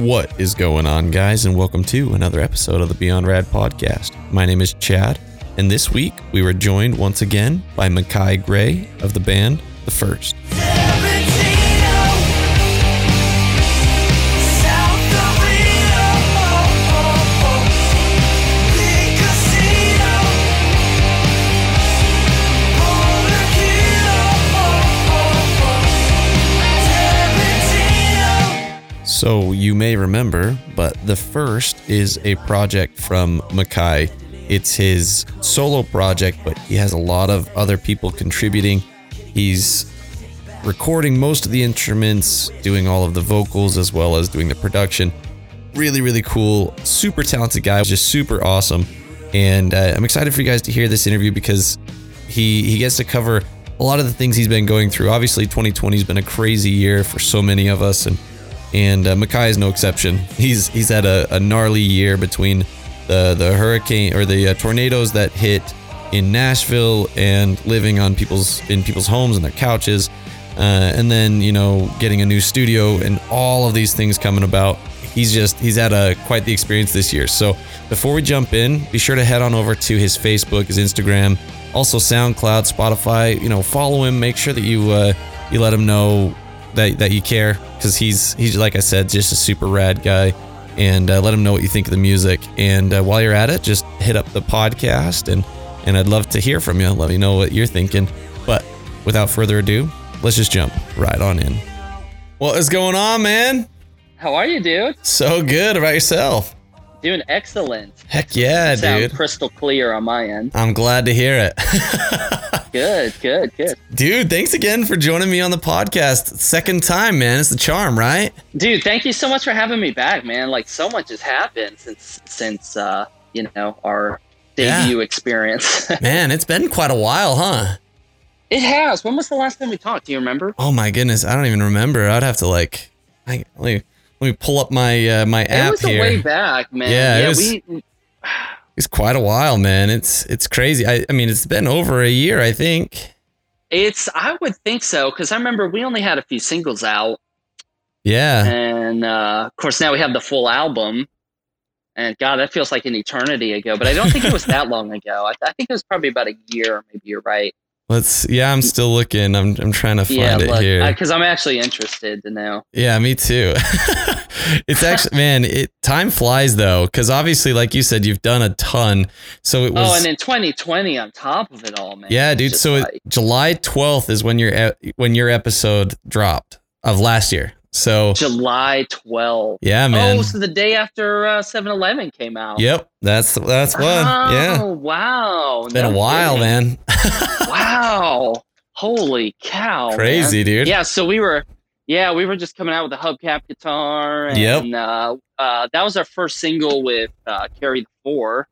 What is going on, guys, and welcome to another episode of the Beyond Rad podcast. My name is Chad, and this week we were joined once again by Makai Gray of the band The First. So you may remember, but the first is a project from Makai. It's his solo project, but he has a lot of other people contributing. He's recording most of the instruments, doing all of the vocals as well as doing the production. Really, really cool, super talented guy, just super awesome. And uh, I'm excited for you guys to hear this interview because he he gets to cover a lot of the things he's been going through. Obviously, 2020 has been a crazy year for so many of us, and and uh, Makai is no exception. He's he's had a, a gnarly year between the the hurricane or the uh, tornadoes that hit in Nashville and living on people's in people's homes and their couches, uh, and then you know getting a new studio and all of these things coming about. He's just he's had a quite the experience this year. So before we jump in, be sure to head on over to his Facebook, his Instagram, also SoundCloud, Spotify. You know, follow him. Make sure that you uh, you let him know that that you care because he's he's like I said, just a super rad guy. And uh, let him know what you think of the music. And uh, while you're at it, just hit up the podcast, and and I'd love to hear from you. Let me know what you're thinking. But without further ado, let's just jump right on in. What is going on, man? How are you, dude? So good about yourself. Doing excellent. Heck yeah, Sound dude. crystal clear on my end. I'm glad to hear it. Good, good, good. Dude, thanks again for joining me on the podcast. Second time, man. It's the charm, right? Dude, thank you so much for having me back, man. Like so much has happened since since uh, you know, our Yeah. debut experience. Man, it's been quite a while, huh? it has. When was the last time we talked? Do you remember? Oh my goodness, I don't even remember. I'd have to like, I, me, let me pull up my uh, my it app was a here. way back, man. Yeah, it was- we It's quite a while, man. It's it's crazy. I, I mean, it's been over a year, I think. it's I would think so, because I remember we only had a few singles out. Yeah, And uh, of course, now we have the full album. And God, that feels like an eternity ago. But I don't think it was that long ago. I, I think it was probably about a year. Maybe you're right. Let's. Yeah, I'm still looking. I'm I'm trying to find yeah, it here. because I'm actually interested to know. Yeah, me too. it's actually, man, it time flies though, because obviously, like you said, you've done a ton. So it oh, was. oh, and in 2020, on top of it all, man. yeah, dude. So it, like- July 12th is when your when your episode dropped of last year. So July 12th. yeah, man. Oh, so the day after uh, 7-Eleven came out. Yep, that's that's one. Oh, yeah, wow. it's been No a while, kidding. man. Wow. Holy cow. man. Crazy, dude. Yeah, so we were, yeah, we were just coming out with a hubcap guitar, and Yep. uh, uh, that was our first single with uh, Carry the Four.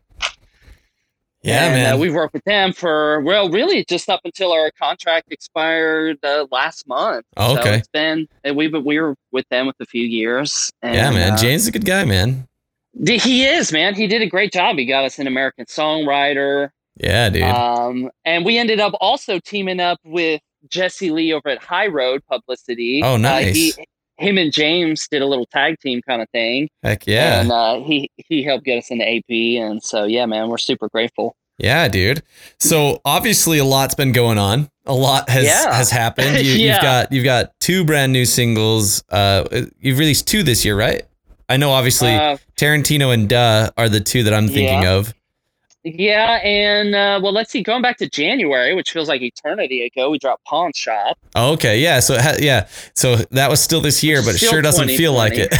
Yeah, and, man. Uh, we've worked with them for well, really just up until our contract expired uh, last month. Oh, So okay. it's been and we but we were with them with a few years. And, yeah, man. uh, Jane's a good guy, man. d- he is man. He did a great job. He got us an American songwriter. Yeah, dude. Um, and we ended up also teaming up with Jesse Lee over at High Road Publicity. Oh, Uh, nice. he, him and James did a little tag team kind of thing. Heck yeah. And uh, he he helped get us into AP, and so yeah, man, we're super grateful. Yeah, dude. So obviously a lot's been going on. A lot has Yeah. has happened. You, You've Yeah. got you've got two brand new singles. Uh, you've released two this year, right? I know. Obviously, Uh, Tarantino and Duh are the two that I'm thinking Yeah. of. Yeah, and uh, well, let's see. Going back to January, which feels like eternity ago, we dropped Pawn Shop. Oh, okay, yeah. So ha- yeah, so that was still this year, but it sure doesn't feel like it.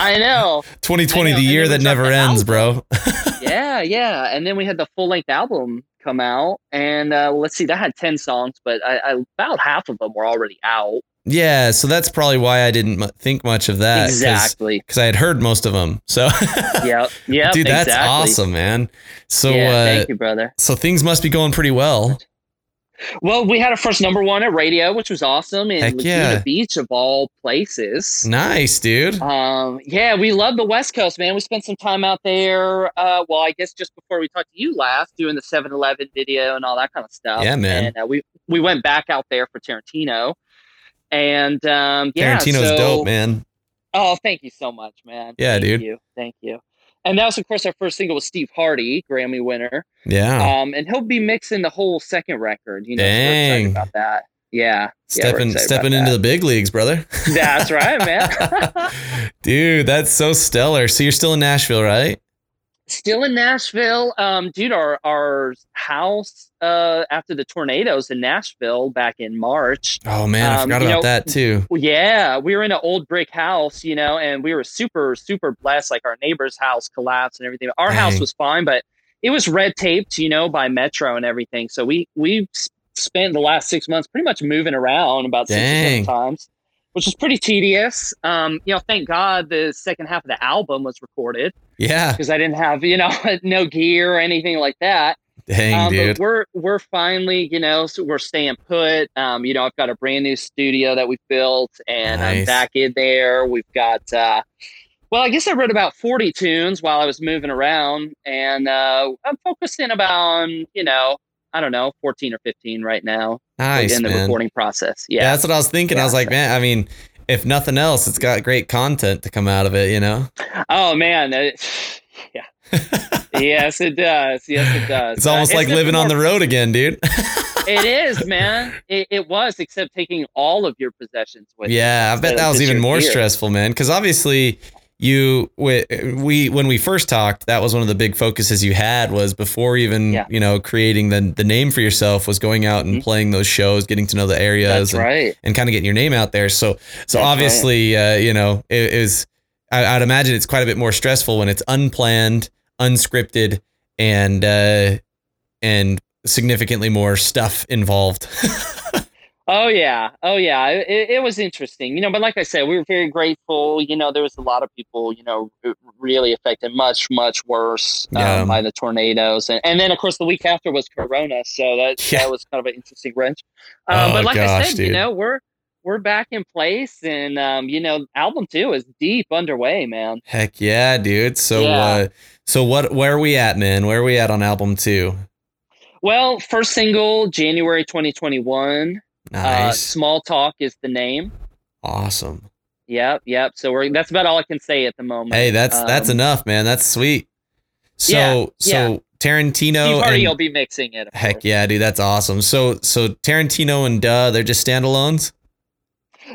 I know. 2020, I know, the year that never ends, bro. yeah, yeah. And then we had the full length album come out, and uh, let's see, that had ten songs, but I, I, about half of them were already out. Yeah, so that's probably why I didn't think much of that. exactly. Because I had heard most of them. So, yeah, Yep. dude, that's exactly. awesome, man. So, yeah, uh, thank you, brother. so things must be going pretty well. Well, we had a first number one at radio, which was awesome in Heck Laguna yeah. Beach of all places. Nice, dude. Um, yeah, we love the West Coast, man. We spent some time out there. Uh, well, I guess just before we talked to you last, doing the 7-Eleven video and all that kind of stuff. Yeah, man. And uh, we we went back out there for Tarantino, and um, yeah, Tarantino's so- dope, man. Oh, thank you so much, man. Yeah, thank dude. You. Thank you. And that was, of course, our first single with Steve Hardy, Grammy winner. Yeah. Um, and he'll be mixing the whole second record. You know, Dang. about that. Yeah. yeah, stepping excited stepping into the big leagues, brother. that. That's right, man. Dude, that's so stellar. So you're still in Nashville, right? Still in Nashville, um, dude. Our our house uh, after the tornadoes in Nashville back in March. Oh man, I Um, forgot about know- that too. Yeah, we were in an old brick house, you know, and we were super, super blessed. Like our neighbor's house collapsed and everything. Our house was fine, but it was red taped, you know, by Metro and everything. So we we spent the last six months pretty much moving around about six or Dang. seven times, which was pretty tedious. Um, you know, thank God the second half of the album was recorded Yeah. because I didn't have, you know, no gear or anything like that. Dang, Um, dude. but we're we're finally, you know, so we're staying put. Um, you know, I've got a brand new studio that we've built, and I'm back in there. We've got, uh, well, I guess I wrote about 40 tunes while I was moving around, and uh, I'm focusing about, you know, I don't know, 14 or 15 right now Nice, in the man. recording process. Yeah. Yeah. that's what I was thinking. I was like, man, I mean, if nothing else, it's got great content to come out of it, you know? Oh man, it, yeah. yes, it does. Yes, it does. It's almost Uh, like definitely living on the road again, dude. It is, man. It, it was, except taking all of your possessions with. you yeah, I bet that was even more gear. stressful, man. Because obviously, you we, when we first talked, that was one of the big focuses you had was before even Yeah. you know creating the the name for yourself was going out and Mhm. playing those shows, getting to know the areas, and, right. and kind of getting your name out there. So so That's obviously, uh, you know, it is. I, I'd imagine it's quite a bit more stressful when it's unplanned, unscripted, and uh, and significantly more stuff involved. Oh yeah, oh yeah. It, it was interesting, you know. But like I said, we were very grateful. You know, there was a lot of people, you know, really affected, much, much worse um, by the tornadoes, and and then of course the week after was Corona, so that Yeah. that was kind of an interesting wrench. Um, Oh, but like I said, dude. you know, we're we're back in place, and um, you know, album two is deep underway, man. Heck yeah, dude. So Yeah. uh so what where are we at, man? Where are we at on album 2? Well, first single, January 2021. Uh, Nice. Small Talk is the name. awesome. Yep, yep. So we're that's about all I can say at the moment. Hey, that's that's Um, enough, man. That's sweet. So Yeah, so Tarantino Steve will be mixing it. Heck course. yeah, dude, that's awesome. So so Tarantino and Duh, they're just standalones?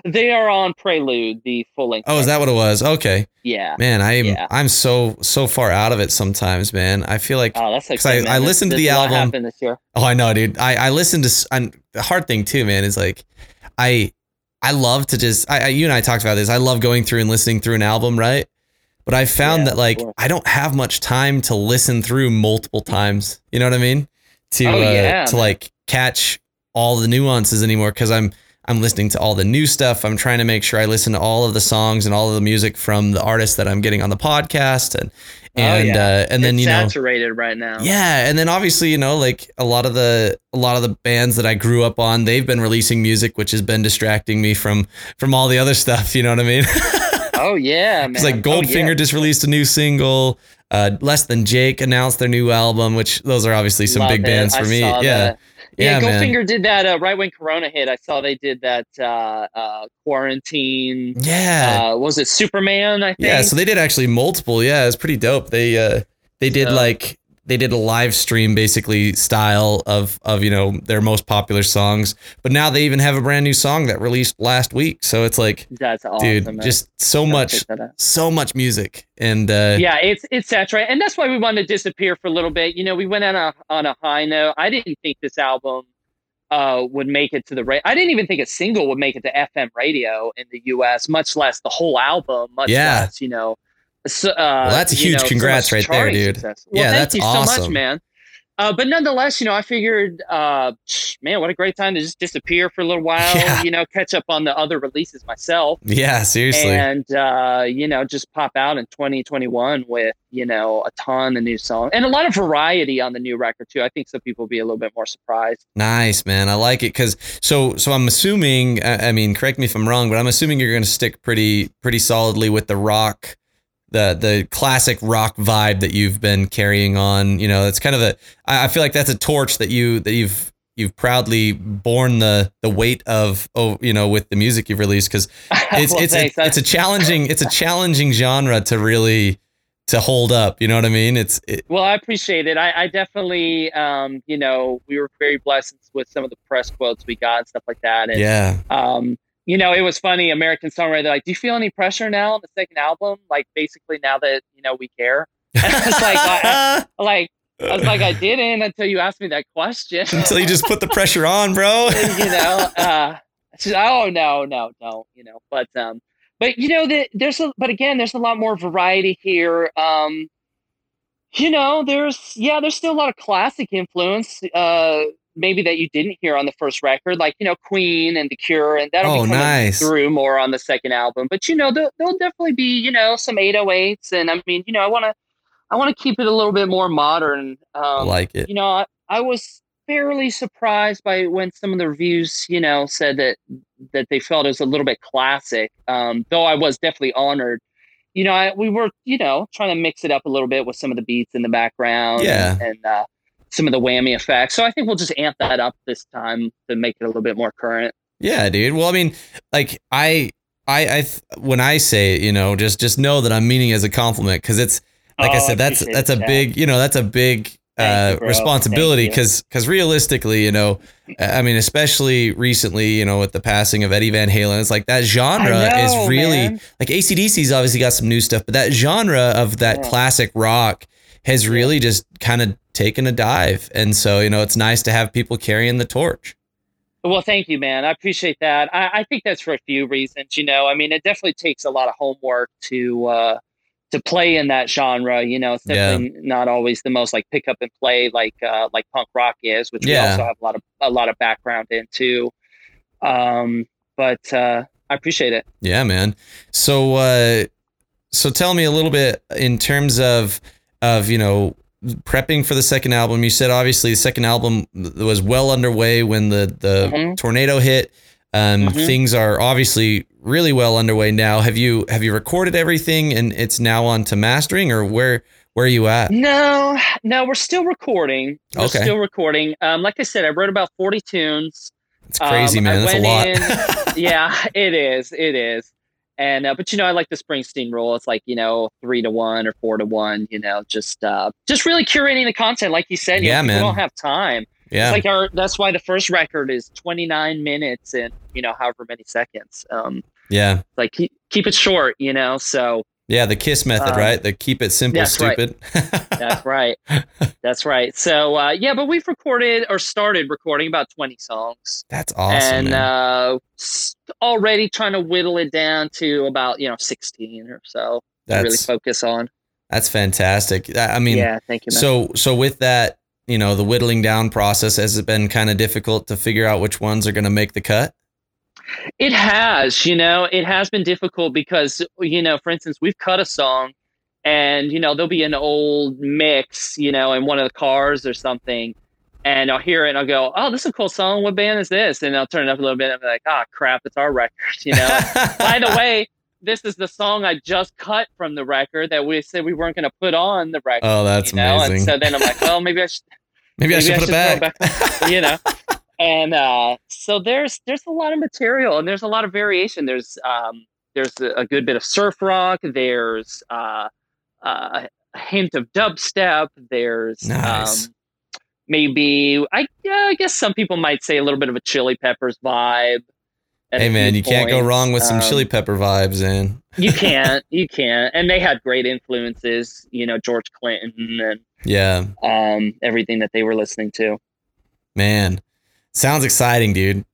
They are on Prelude, the full length. Oh, is that what it was? Okay. Yeah. Man, I'm Yeah. I'm so so far out of it sometimes, man. I feel like Oh, that's okay. I-. I This- listened to the album. this year. Oh, I know, dude. I I listen to and the hard thing too, man, is like I I love to just I, I you and I talked about this. I love going through and listening through an album, right? But I found Yeah, that like sure. I don't have much time to listen through multiple times. You know what I mean? To Oh, uh, to man. like catch all the nuances anymore because I'm I'm listening to all the new stuff. I'm trying to make sure I listen to all of the songs and all of the music from the artists that I'm getting on the podcast and and oh, yeah. uh, and then it's you know saturated right now. yeah, and then obviously, you know, like a lot of the a lot of the bands that I grew up on, they've been releasing music which has been distracting me from from all the other stuff, you know what I mean? Oh yeah, man. It's like Oh, Goldfinger yeah. just released a new single. Uh, Less Than Jake announced their new album, which those are obviously some Love big it. bands for I me. Yeah. that. Yeah, Yeah. Goldfinger did that uh, right when Corona hit. I saw they did that uh, uh, quarantine. Yeah. Uh, was it Superman? I think. yeah, so they did actually multiple. Yeah, it's pretty dope. They uh they did like they did a live stream basically style of of you know their most popular songs, but now they even have a brand new song that released last week. So it's like, That's awesome. dude, man. just so much check that out. so much music and uh yeah, it's it's saturated, and that's why we wanted to disappear for a little bit. You know, we went on a on a high note. I didn't think this album uh, would make it to the radio. I didn't even think a single would make it to FM radio in the U.S., much less the whole album. Much Yeah. less, you know. So, uh, Well, that's a huge know, congrats much right there, dude. success. Well, Yeah, thank that's you so much, awesome. man. Uh, but nonetheless, you know, I figured, uh, man, what a great time to just disappear for a little while. Yeah. You know, catch up on the other releases myself yeah, seriously. and uh, you know just pop out in 2021 with you know a ton of new songs and a lot of variety on the new record too i think some people will be a little bit more surprised Nice, man. I like it cuz so so I'm assuming I I mean, correct me if I'm wrong, but I'm assuming you're going to stick pretty pretty solidly with the rock the the classic rock vibe that you've been carrying on, you know, it's kind of a I feel like that's a torch that you that you've you've proudly borne the the weight of oh you know with the music you've released because it's well, it's a, it's a challenging it's a challenging genre to really to hold up. You know what I mean? It's it, well, I appreciate it. I, I definitely, um, you know, we were very blessed with some of the press quotes we got and stuff like that. And, yeah. Um, you know, it was funny. American Songwriter, like, do you feel any pressure now on the second album? Like, basically, now that you know we care. And I was like, I, like, I was like, I didn't until you asked me that question. until you just put the pressure on, bro. you know, uh, just, oh no, no, no, you know, but um, but you know that there's a but again there's a lot more variety here um you know there's yeah there's still a lot of classic influence uh maybe that you didn't hear on the first record like you know queen and the cure and that'll oh, be nice. through more on the second album but you know there'll, there'll definitely be you know some 808s and i mean you know i want to i want to keep it a little bit more modern um I like it you know I, I was fairly surprised by when some of the reviews, you know, said that that they felt it was a little bit classic. Um, though I was definitely honored. You know, I, we were, you know, trying to mix it up a little bit with some of the beats in the background yeah. and, and uh, some of the whammy effects. So I think we'll just amp that up this time to make it a little bit more current. Yeah, dude. Well, I mean, like I, I, I, when I say, it, you know, just just know that I'm meaning as a compliment because it's like oh, I said, that's that's a big, you know, that's a big uh, you, responsibility because because realistically, you know, I mean, especially recently, you know, with the passing of Eddie Van Halen, it's like that genre know, is really man. like ACDC's obviously got some new stuff, but that genre of that yeah. classic rock has really just kind of taken a dive, and so you know, it's nice to have people carrying the torch. Well, thank you, man. I appreciate that. I, I think that's for a few reasons. You know, I mean, it definitely takes a lot of homework to. Uh, to play in that genre. You know, it's definitely yeah. not always the most like pick up and play like uh, like punk rock is, which yeah. we also have a lot of a lot of background into. Um, but uh, I appreciate it. Yeah, man. So uh, so tell me a little bit in terms of of you know prepping for the second album. You said obviously the second album was well underway when the the mm-hmm. tornado hit. Um, mm-hmm. Things are obviously really well underway now. Have you have you recorded everything and it's now on to mastering, or where where are you at? No, no, we're still recording. We're okay. still recording. Um, like I said, I wrote about forty tunes. It's crazy, um, man. That's a lot. In, yeah, it is. It is. And uh, but you know, I like the Springsteen rule. It's like you know, three to one or four to one. You know, just uh, just really curating the content, like you said. Yeah, you man. We don't have time. Yeah. It's like our that's why the first record is 29 minutes and you know however many seconds. Um yeah. Like keep keep it short, you know. So yeah, the KISS method, um, right? The keep it simple, that's stupid. Right. that's right. That's right. So uh, yeah, but we've recorded or started recording about 20 songs. That's awesome. And uh, already trying to whittle it down to about, you know, 16 or so. That's really focus on. That's fantastic. I mean, yeah, thank you. Man. So so with that, you know, the whittling down process has it been kind of difficult to figure out which ones are going to make the cut? It has, you know, it has been difficult because, you know, for instance, we've cut a song and, you know, there'll be an old mix, you know, in one of the cars or something. And I'll hear it and I'll go, oh, this is a cool song. What band is this? And I'll turn it up a little bit and I'm like, ah, oh, crap, it's our record, you know. By the way, this is the song I just cut from the record that we said we weren't going to put on the record. Oh, that's you know? amazing. And so then I'm like, well, maybe I should, maybe, maybe I should I put should it back. back. you know. And uh, so there's there's a lot of material and there's a lot of variation. There's um, there's a, a good bit of surf rock. There's uh, uh, a hint of dubstep. There's nice. um, maybe I, I guess some people might say a little bit of a Chili Peppers vibe. Hey man, you points. can't go wrong with some um, chili pepper vibes, and you can't, you can't. And they had great influences, you know, George Clinton and yeah, um, everything that they were listening to. Man, sounds exciting, dude.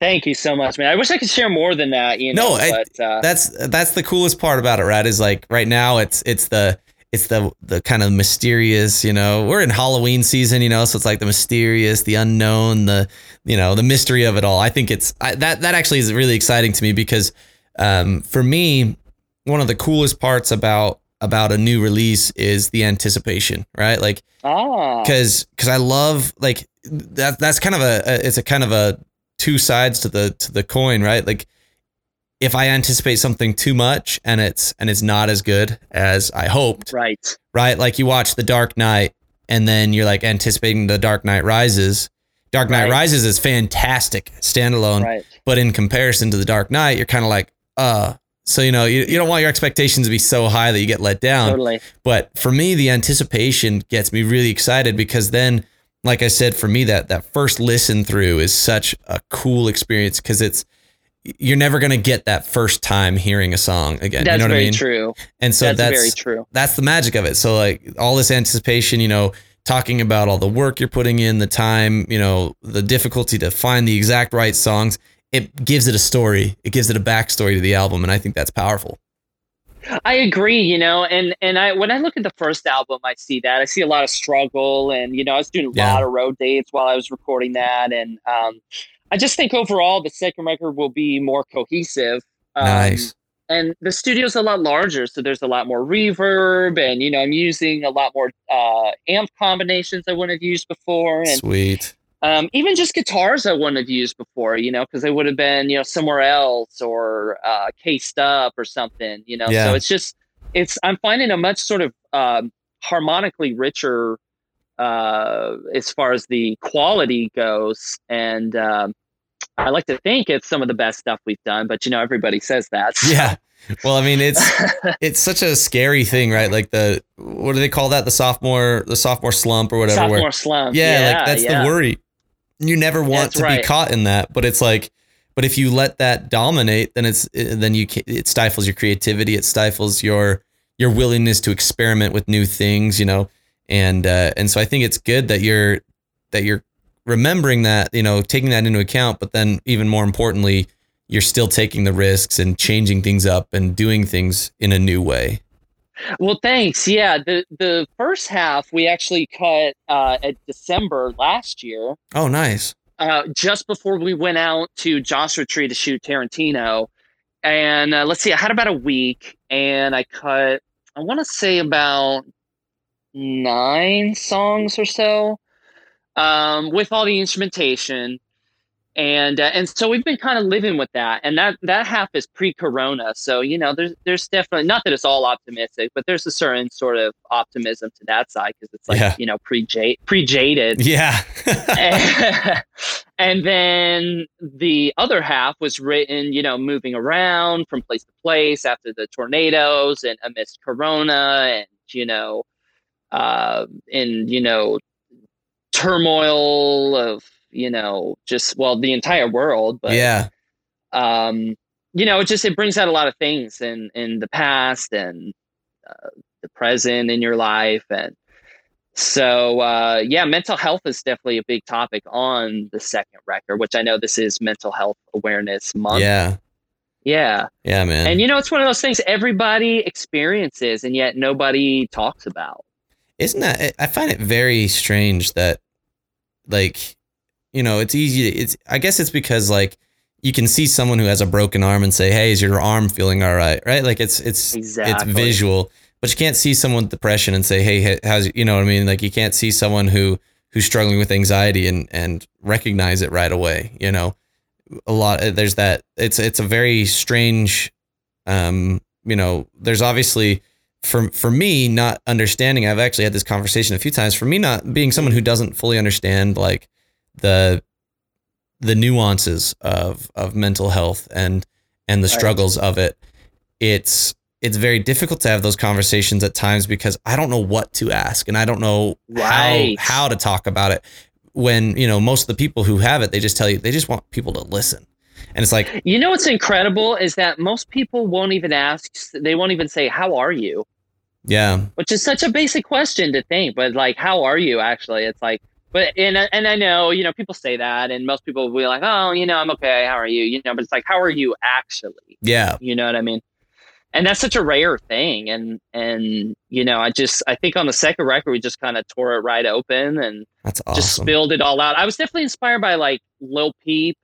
Thank you so much, man. I wish I could share more than that. You know, no, but, uh, that's that's the coolest part about it, right? Is like right now, it's it's the it's the the kind of mysterious, you know. We're in Halloween season, you know, so it's like the mysterious, the unknown, the you know, the mystery of it all. I think it's I, that that actually is really exciting to me because um, for me, one of the coolest parts about about a new release is the anticipation, right? Like, ah, because because I love like that. That's kind of a, a it's a kind of a two sides to the to the coin, right? Like if I anticipate something too much and it's and it's not as good as I hoped. Right. Right. Like you watch The Dark Knight and then you're like anticipating The Dark Knight Rises Dark Knight Right. Rises is fantastic standalone, Right. but in comparison to the Dark Knight, you're kind of like, uh. So you know you, you don't want your expectations to be so high that you get let down. Totally. But for me, the anticipation gets me really excited because then, like I said, for me that that first listen through is such a cool experience because it's you're never gonna get that first time hearing a song again. That's you know what very I mean? true. And so that's, that's very true. that's the magic of it. So like all this anticipation, you know, talking about all the work you're putting in, the time, you know, the difficulty to find the exact right songs, it gives it a story. It gives it a backstory to the album, and I think that's powerful. I agree, you know, and and I when I look at the first album, I see that I see a lot of struggle, and you know, I was doing a Yeah. lot of road dates while I was recording that, and um, I just think overall the second record will be more cohesive. Um, nice. And the studio's a lot larger, so there's a lot more reverb, and you know, I'm using a lot more uh, amp combinations I wouldn't have used before, and Sweet. Um, even just guitars I wouldn't have used before, you know, because they would have been, you know, somewhere else or uh, cased up or something, you know. Yeah. So it's just, it's I'm finding a much sort of um, harmonically richer uh, as far as the quality goes, and um, I like to think it's some of the best stuff we've done. But you know, everybody says that. so- Yeah. Well, I mean, it's it's such a scary thing, right? Like the what do they call that? The sophomore the sophomore slump or whatever. sophomore where, slump. yeah, like that's yeah. the worry. You never want That's to right. be caught in that, but it's like, but if you let that dominate, then it's then you it stifles your creativity. It stifles your your willingness to experiment with new things, you know. And uh, and so I think it's good that you're that you're remembering that, you know, taking that into account. But then even more importantly, you're still taking the risks and changing things up and doing things in a new way. Well, thanks. Yeah, the the first half we actually cut uh, at December last year, Oh, nice. uh, just before we went out to Joshua Tree to shoot Tarantino. And uh, let's see, I had about a week, and I cut. I want to say about nine songs or so, um, with all the instrumentation. And uh, and so we've been kind of living with that, and that that half is pre-corona. So you know, there's there's definitely not that it's all optimistic, but there's a certain sort of optimism to that side because it's like Yeah. you know pre pre jaded. Yeah. and then the other half was written, you know, moving around from place to place after the tornadoes and amidst Corona and, you know, uh, in, you know, turmoil of, you know, just, well, the entire world. But, yeah. um, you know, it just, it brings out a lot of things in, in the past and uh, the present in your life. And, so uh, yeah, mental health is definitely a big topic on the second record, which I know this is Mental Health Awareness Month. Yeah. yeah, Yeah, man. and you know it's one of those things everybody experiences, and yet nobody talks about. Isn't that? I find it very strange that, like, you know, it's easy. It's. I guess it's because like you can see someone who has a broken arm and say, "Hey, is your arm feeling all right?" Right? Like it's it's Exactly. it's visual, but you can't see someone with depression and say, "Hey, how's you know what I mean?" Like you can't see someone who who's struggling with anxiety and and recognize it right away. You know, a lot. There's that. It's it's a very strange. Um, you know, there's obviously for for me not understanding i've actually had this conversation a few times for me not being someone who doesn't fully understand like the the nuances of of mental health and and the Right. struggles of it it's it's very difficult to have those conversations at times because i don't know what to ask and i don't know Right. how how to talk about it when you know most of the people who have it they just tell you they just want people to listen and it's like You know what's incredible is that most people won't even ask. They won't even say, "How are you?" yeah which is such a basic question to think but like how are you actually it's like but and uh, and I know you know people say that and most people will be like oh you know I'm okay how are you? You know but it's like how are you actually? Yeah. You know what I mean? And that's such a rare thing and and you know I just I think on the second record we just kind of tore it right open and that's just spilled it all out. I was definitely inspired by like Lil Peep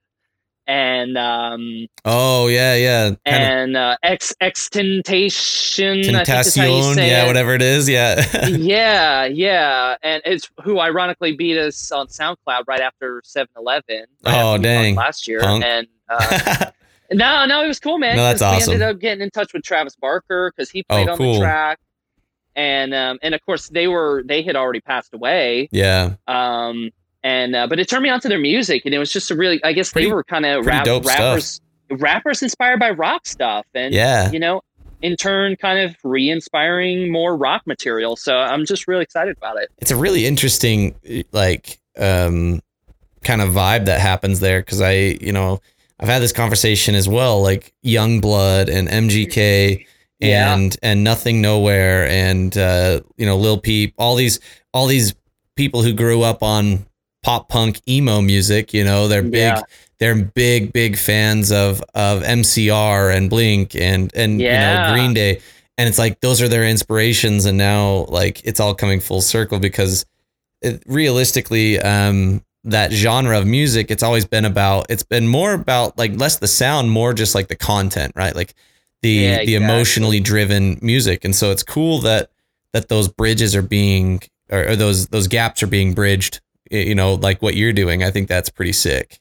and um oh yeah yeah kind of and uh ex Extentation I think is how you Tentacion, yeah, it. whatever it is, yeah. yeah, yeah, and it's who ironically beat us on SoundCloud right after 7-Eleven. right Oh, after dang. last year, Punk. and uh, no, no, it was cool, man. No, that's awesome. We ended up getting in touch with Travis Barker because he played Oh, on cool. the track, and um, and of course they were they had already passed away, yeah, um, and uh, but it turned me on to their music, and it was just a really, I guess pretty, they were kind of rap, rappers, stuff. rappers inspired by rock stuff, and yeah, you know, in turn, kind of re-inspiring more rock material. So I'm just really excited about it. It's a really interesting, like, um, kind of vibe that happens there because I, you know, I've had this conversation as well, like Yungblud and MGK and yeah. and Nothing Nowhere and uh, you know Lil Peep, all these all these people who grew up on pop punk emo music. You know, they're big. Yeah. They're big, big fans of of MCR and Blink and and yeah. you know Green Day, and it's like those are their inspirations, and now like it's all coming full circle because it, realistically, um, that genre of music, it's always been about. It's been more about like less the sound, more just like the content, right? Like the yeah, exactly. the emotionally driven music, and so it's cool that that those bridges are being or, or those those gaps are being bridged you know, like what you're doing. I think that's pretty sick.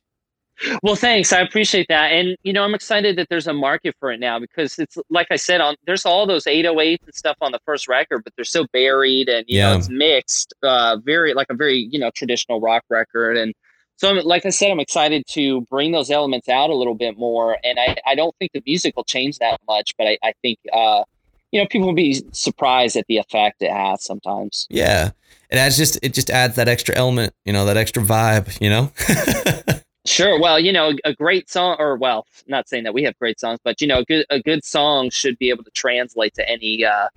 Well, thanks. I appreciate that. And, you know, I'm excited that there's a market for it now because it's like I said, on there's all those 808s and stuff on the first record, but they're so buried and, you yeah. know, it's mixed, uh, very, like a very, you know, traditional rock record. And so, I'm, like I said, I'm excited to bring those elements out a little bit more. And I, I don't think the music will change that much, but I, I think, uh, you know, people will be surprised at the effect it has sometimes. Yeah. It adds just, it just adds that extra element, you know, that extra vibe, you know? sure. Well, you know, a great song or well, not saying that we have great songs, but you know, a good, a good song should be able to translate to any, uh,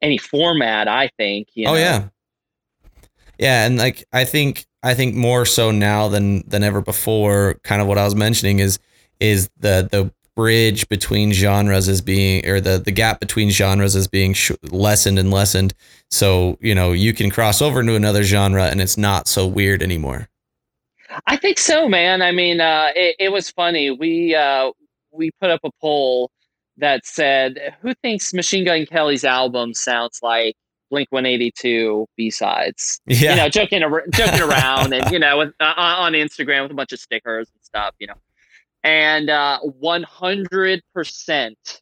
any format, I think. You oh, know? Oh yeah. Yeah. And like, I think, I think more so now than, than ever before, kind of what I was mentioning is, is the, the bridge between genres is being or the the gap between genres is being sh- lessened and lessened. So you know you can cross over into another genre and it's not so weird anymore. I think so man. I mean uh, it, it, was funny. We uh, we put up a poll that said who thinks machine gun kelly's album sounds like blink 182 b-sides? Yeah. you know joking, joking around and you know with, uh, on instagram with a bunch of stickers and stuff you know and uh, 100%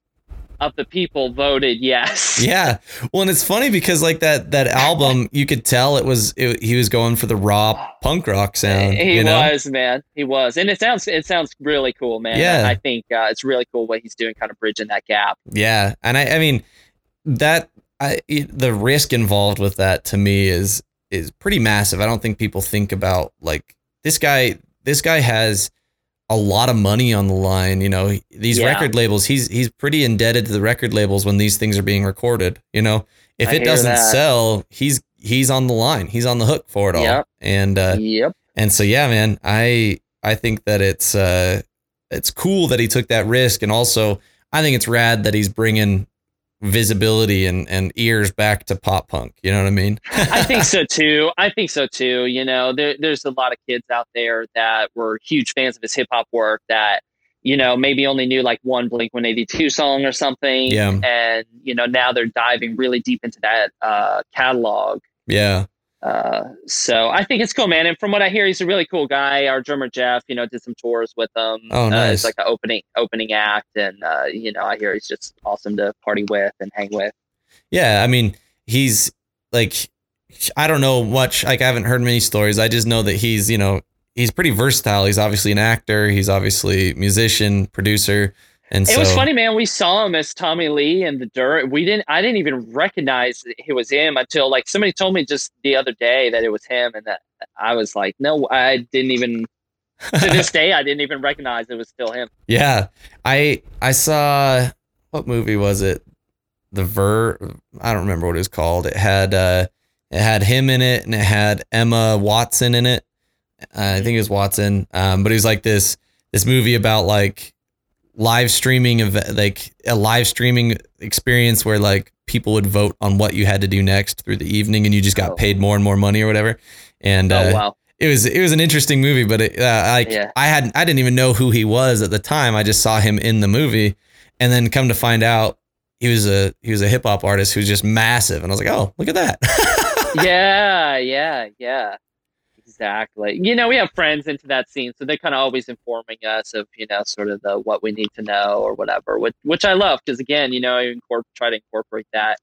of the people voted yes. Yeah. Well, and it's funny because like that that album, you could tell it was it, he was going for the raw punk rock sound. He you know? was, man. He was, and it sounds it sounds really cool, man. Yeah. I think uh, it's really cool what he's doing, kind of bridging that gap. Yeah, and I I mean that I the risk involved with that to me is is pretty massive. I don't think people think about like this guy. This guy has a lot of money on the line. You know, these yeah. record labels, he's he's pretty indebted to the record labels when these things are being recorded. You know, if I it doesn't that. sell, he's he's on the line. He's on the hook for it all. Yep. And uh, yep. And so yeah, man, I I think that it's uh it's cool that he took that risk, and also I think it's rad that he's bringing visibility and, and ears back to pop punk. You know what I mean? I think so too. I think so too. You know, there, there's a lot of kids out there that were huge fans of his hip hop work that, you know, maybe only knew like one Blink 182 song or something. Yeah. And, you know, now they're diving really deep into that uh, catalog. Yeah. Uh, so I think it's cool, man. And from what I hear, he's a really cool guy. Our drummer Jeff, you know, did some tours with him. Oh, nice! Uh, it's like an opening opening act, and uh, you know, I hear he's just awesome to party with and hang with. Yeah, I mean, he's like, I don't know much. Like, I haven't heard many stories. I just know that he's, you know, he's pretty versatile. He's obviously an actor. He's obviously musician, producer. And it so, was funny, man. We saw him as Tommy Lee in the dirt. We didn't. I didn't even recognize it was him until like somebody told me just the other day that it was him, and that I was like, no, I didn't even. to this day, I didn't even recognize it was still him. Yeah, I I saw what movie was it? The Ver. I don't remember what it was called. It had uh, it had him in it, and it had Emma Watson in it. Uh, I think it was Watson. Um, but it was like this this movie about like live streaming of like a live streaming experience where like people would vote on what you had to do next through the evening and you just got oh. paid more and more money or whatever and oh, uh, wow. it was it was an interesting movie but it, uh, like yeah. I had I didn't even know who he was at the time I just saw him in the movie and then come to find out he was a he was a hip hop artist who's just massive and I was like oh look at that yeah yeah yeah Exactly. You know, we have friends into that scene, so they're kind of always informing us of, you know, sort of the what we need to know or whatever, which which I love because again, you know, I incorporate, try to incorporate that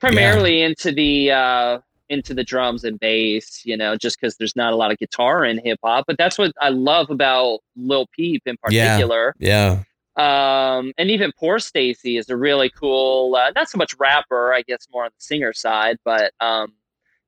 primarily yeah. into the uh, into the drums and bass, you know, just because there's not a lot of guitar in hip hop. But that's what I love about Lil Peep in particular. Yeah. Um, and even Poorstacy is a really cool, uh, not so much rapper, I guess more on the singer side, but um,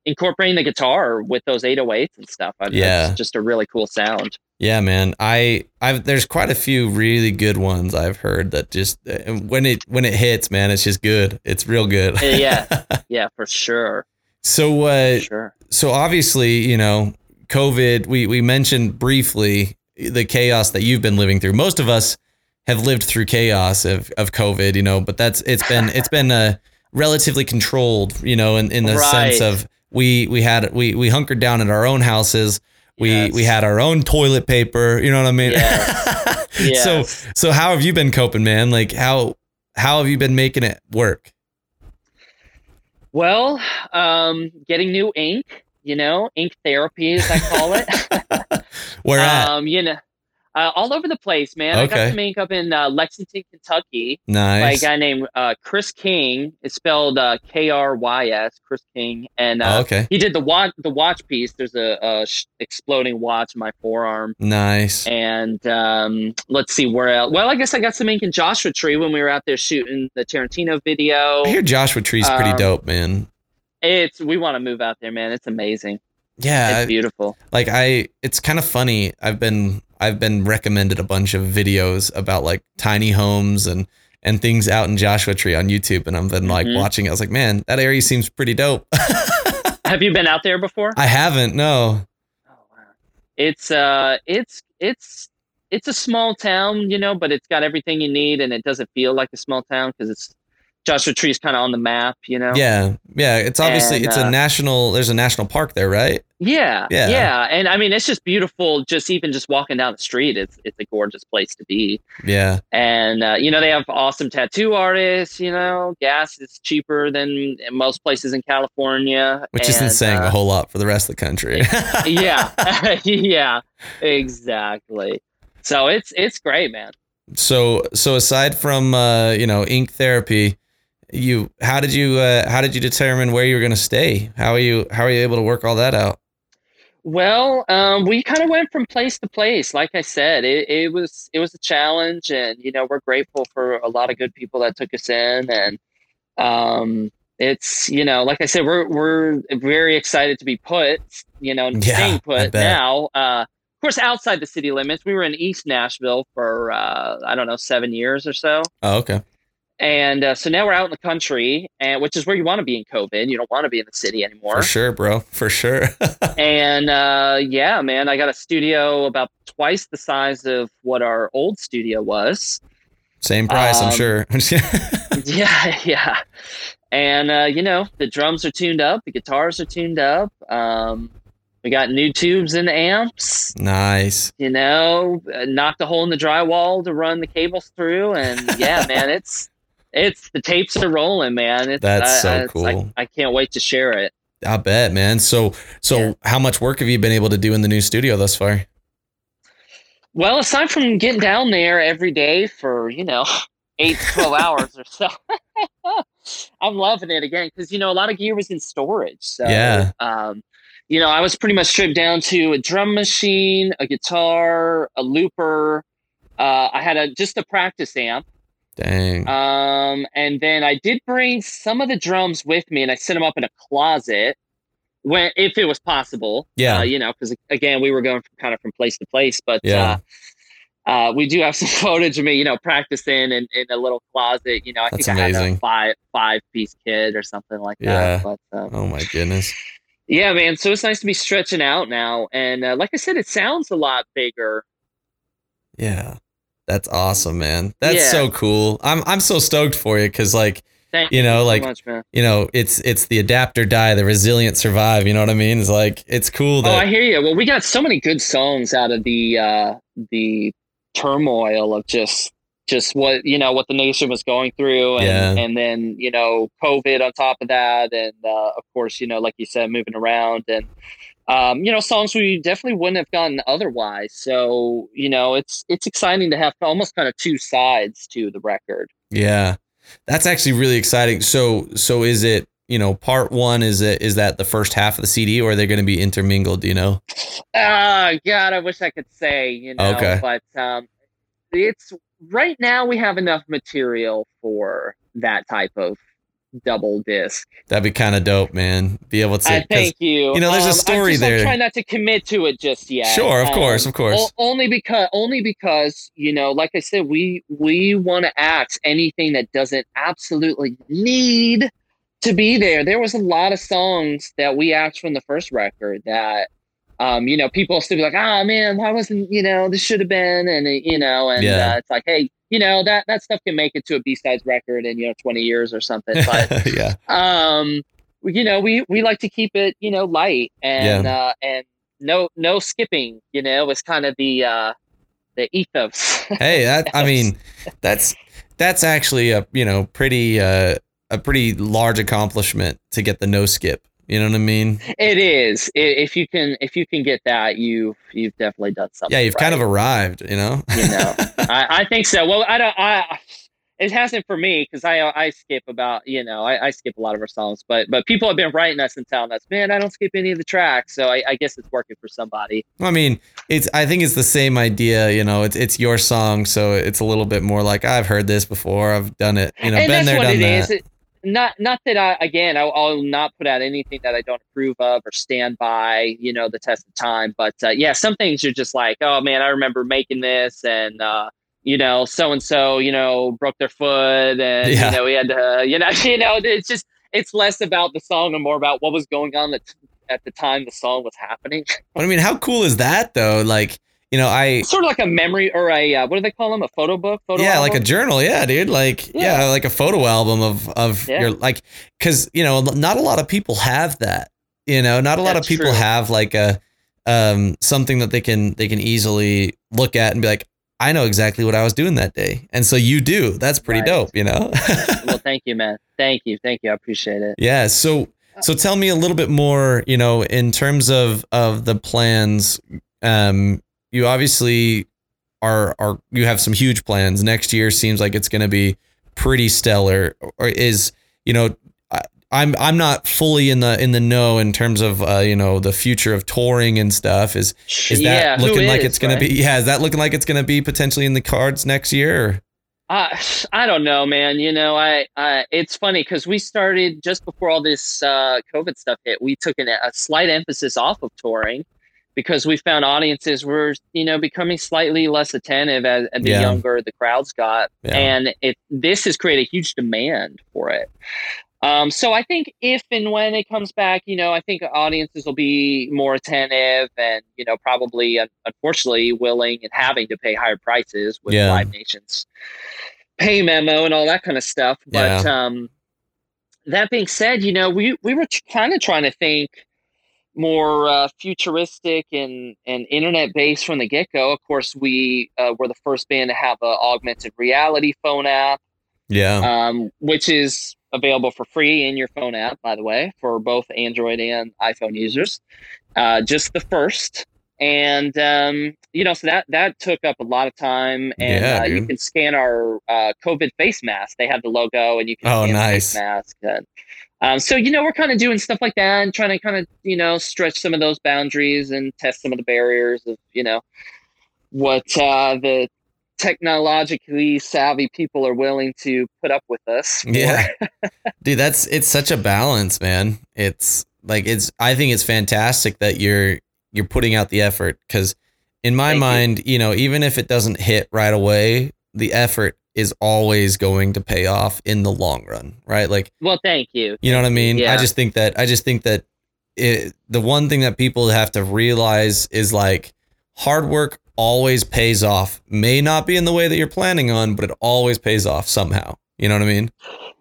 incorporating the guitar with those 808s and stuff. I, Yeah. It's just a really cool sound. Yeah, man. I I've there's quite a few really good ones I've heard that just uh, when it when it hits, man, it's just good. It's real good. Yeah. Yeah, for sure. so uh sure. so obviously, you know, COVID, we we mentioned briefly the chaos that you've been living through. Most of us have lived through chaos of, of COVID, you know, but that's it's been it's been uh, relatively controlled, you know, in, in the sense of we we had we we hunkered down in our own houses. We Yes. we had our own toilet paper, you know what I mean? Yes. So so how have you been coping, man? Like how how have you been making it work? Well, um, getting new ink, you know, ink therapy, as I call it. Where at? um, you know, uh, all over the place, man. Okay. I got some ink up in uh, Lexington, Kentucky. by a guy named uh, Krys King. It's spelled uh, K R Y S, Krys King, and uh, Oh, okay. he did the watch the watch piece. There's a, a sh- exploding watch in my forearm, Nice. and um, let's see where else. Well, I guess I got some ink in Joshua Tree when we were out there shooting the Tarantino video. I hear Joshua Tree's pretty Um, dope, man. It's we want to move out there, man. It's amazing. Yeah, It's beautiful. like I it's kind of funny. I've been I've been recommended a bunch of videos about like tiny homes and and things out in Joshua Tree on YouTube and I've been like Mhm. watching. It. I was like, man, that area seems pretty dope. Have you been out there before? I haven't, no. Oh wow. It's uh it's it's it's a small town, you know, but it's got everything you need and it doesn't feel like a small town because it's Joshua Tree is kind of on the map, you know. Yeah, yeah. It's obviously And, it's a uh, national. There's a national park there, right? Yeah, Yeah. yeah, and I mean it's just beautiful. Just even just walking down the street, it's it's a gorgeous place to be. Yeah, And uh, you know they have awesome tattoo artists. You know, gas is cheaper than most places in California, which isn't saying uh, a whole lot for the rest of the country. yeah, yeah, exactly. So it's it's great, man. So so aside from uh, you know ink therapy, you how did you uh, how did you determine where you were going to stay? How are you how are you able to work all that out? Well, um, we kind of went from place to place. Like I said, it, it was it was a challenge, and you know we're grateful for a lot of good people that took us in, and um, it's you know like I said, we're we're very excited to be put, you know, Yeah, staying put now. Uh, of course, outside the city limits, we were in East Nashville for uh, I don't know seven years or so. Oh, okay. And uh, so now we're out in the country, and which is where you want to be in COVID. You don't want to be in the city anymore. For sure, bro. For sure. and uh, yeah, man, I got a studio about twice the size of what our old studio was. Same price, I'm Um, sure. yeah, yeah. And uh, you know, the drums are tuned up, the guitars are tuned up. Um, we got new tubes and amps. nice. You know, uh, knocked a hole in the drywall to run the cables through, and yeah, man, it's it's the tapes are rolling, man. It's, That's I- so it's- I- cool. I, can't wait to share it. I bet, man. So so Yeah. how much work have you been able to do in the new studio thus far? Well, aside from getting down there every day for, you know, eight to 12 hours or so, I'm loving it again because, you know, a lot of gear was in storage. So, Yeah. um, you know, I was pretty much stripped down to a drum machine, a guitar, a looper. Uh, I had a just a practice amp. Dang. Um, and then I did bring some of the drums with me and I set them up in a closet when, if it was possible. Yeah. Uh, you know, because again, we were going from, kind of from place to place, but, Yeah. uh, uh, we do have some footage of me, you know, practicing in, in a little closet. You know, I That's think I had a five five piece kit or something like Yeah. that. But um, oh my goodness. yeah, man. So it's nice to be stretching out now, and uh, like I said, it sounds a lot bigger. Yeah. That's awesome, man. That's Yeah. so cool. I'm I'm so stoked for you cuz like, Thank You know, so like- much, man. you know, it's it's the adapt or die, the resilient survive, you know what I mean? It's like it's cool Oh, I hear you. Well, we got so many good songs out of the uh, the turmoil of just just what you know what the nation was going through, and Yeah. and then you know COVID on top of that, and uh, of course you know like you said, moving around and. Um, you know, songs we definitely wouldn't have gotten otherwise. So, you know, it's it's exciting to have almost kind of two sides to the record. Yeah. That's actually really exciting. So so is it you know, part one is it is that the first half of the CD, or are they going to be intermingled? You know? Oh God, I wish I could say, you know, Okay. but um, it's right now we have enough material for that type of double disc. That'd be kind of dope, man. Be able to. I thank you. you know, there's a Um, story I'm just, there. I'm trying not to commit to it just yet. Sure, of course, Um, of course. o- only because, only because, you know, like I said, we we want to axe anything that doesn't absolutely need to be there. There was a lot of songs that we axed from the first record that, um, you know, people still be like, ah, man, why wasn't you know this should have been, and you know, and Yeah. uh, it's like, hey, you know, that that stuff can make it to a B sides record in you know 20 years or something, but yeah, um you know we we like to keep it you know light and uh and no no skipping you know is kind of the uh the ethos. Hey, that I mean, that's that's actually a you know pretty uh, a pretty large accomplishment to get the no skip. You know what I mean? it is if you can if you can get that you you've definitely done something Yeah, you've kind of arrived. You know? you know I, I think so well i don't i it hasn't for me because I I skip about you know I, I skip a lot of our songs but but people have been writing us and telling us man I don't skip any of the tracks so I, I guess it's working for somebody I mean, it's. I think it's the same idea. You know, it's it's your song, so it's a little bit more like I've heard this before. I've done it. You know, and been there, done it that. is. Not not that I again I'll, I'll not put out anything that I don't approve of or stand by you know the test of time. But uh, yeah, some things you're just like, oh man, I remember making this, and uh, you know so and so you know broke their foot, and Yeah. you know we had to you know you know it's just it's less about the song and more about what was going on at, at the time the song was happening. But I mean, how cool is that though? Like, you know, I sort of like a memory or a uh, what do they call them? A photo book? Photo yeah, like a journal. Yeah, dude. Like yeah, Yeah. like a photo album of of Yeah. your like because you know not a lot of people have that. You know, not a lot That's of people true. have like a um something that they can they can easily look at and be like, I know exactly what I was doing that day, and so you do. That's pretty Right. dope. You know. well, thank you, man. Thank you, thank you. I appreciate it. Yeah. So so tell me a little bit more, you know, in terms of of the plans. Um, you obviously are are you have some huge plans. Next year seems like it's going to be pretty stellar. Or is you know. I'm I'm not fully in the in the know in terms of uh, you know the future of touring and stuff. Is is that Yeah, looking like is, it's going right? to be? Yeah, is that looking like it's going to be potentially in the cards next year? Or? Uh, I don't know, man. You know, I, I it's funny because we started just before all this uh, COVID stuff hit. We took an, a slight emphasis off of touring because we found audiences were, you know, becoming slightly less attentive as, as the Yeah. younger the crowds got, Yeah. and it this has created a huge demand for it. Um, so I think if and when it comes back, you know, I think audiences will be more attentive and, you know, probably un- unfortunately willing and having to pay higher prices with Yeah. Live Nation's pay memo and all that kind of stuff. But um, that being said, you know, we we were kind of trying to think more uh, futuristic and and internet based from the get go. Of course, we uh, were the first band to have a augmented reality phone app Yeah. um, which is available for free in your phone app, by the way, for both Android and iPhone users. Uh, just the first, and um, you know, so that that took up a lot of time. And Yeah, uh, you can scan our uh, COVID face mask. They have the logo, and you can Oh, scan the nice. face mask. And, um, so you know, we're kind of doing stuff like that and trying to kind of you know stretch some of those boundaries and test some of the barriers of you know what uh, the technologically savvy people are willing to put up with us. for. Yeah. Dude, that's it's such a balance, man. It's like it's I think it's fantastic that you're you're putting out the effort cuz in my Thank you. mind, you know, even if it doesn't hit right away, the effort is always going to pay off in the long run, right? Like, Well, thank you. you know what I mean? I just think that I just think that it, the one thing that people have to realize is like hard work always pays off. May not be in the way that you're planning on, but it always pays off somehow. You know what I mean?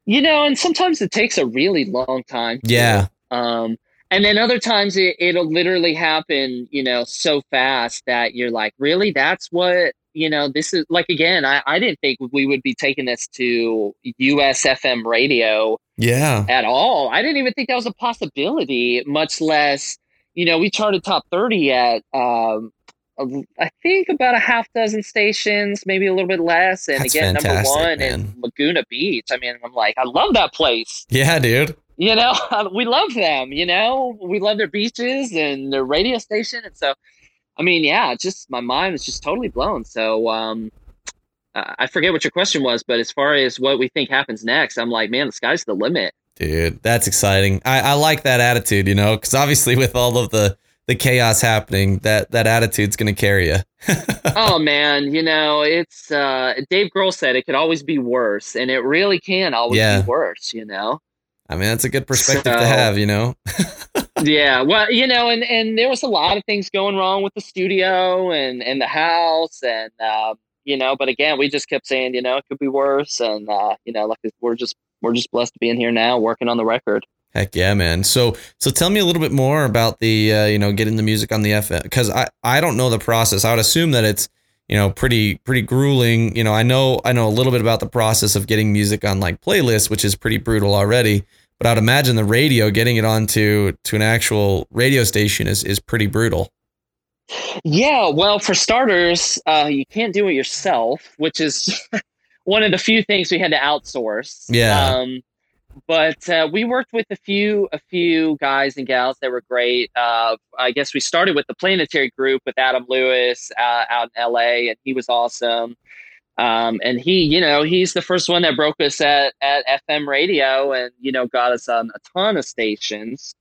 You know, and sometimes it takes a really long time. too. Yeah. Um, and then other times it, it'll literally happen, you know, so fast that you're like, really? That's what, you know, this is like, again, I, I didn't think we would be taking this to USFM radio Yeah. at all. I didn't even think that was a possibility, much less, you know, we charted top 30 at, um, I think about a half dozen stations, maybe a little bit less. And That's again, number one man. in Laguna Beach. I mean, I'm like, I love that place. Yeah, dude. You know, we love them. You know, we love their beaches and their radio station, and so, I mean, yeah, just my mind was just totally blown. So, um, I forget what your question was, but as far as what we think happens next, I'm like, man, the sky's the limit. Dude, that's exciting. I, I like that attitude, you know, because obviously with all of the the chaos happening, that that attitude's going to carry you. oh man, you know, it's uh, Dave Grohl said it could always be worse, and it really can always yeah. be worse. You know. I mean, that's a good perspective so, to have, you know. yeah, well, you know, and and there was a lot of things going wrong with the studio and and the house, and uh, you know, but again, we just kept saying, you know, it could be worse, and uh, you know, like we're just we're just blessed to be in here now, working on the record. Heck yeah, man. So so tell me a little bit more about the uh, you know getting the music on the FM because I I don't know the process. I would assume that it's you know pretty pretty grueling. You know I know I know a little bit about the process of getting music on like playlists, which is pretty brutal already. But I'd imagine the radio, getting it onto to an actual radio station is is pretty brutal. Yeah, well, for starters, uh, you can't do it yourself, which is one of the few things we had to outsource. Yeah. Um, but uh, we worked with a few a few guys and gals that were great. Uh, I guess we started with the Planetary Group with Adam Lewis uh, out in L.A. and he was awesome. Um, and he, you know, he's the first one that broke us at at FM radio and you know got us on a ton of stations.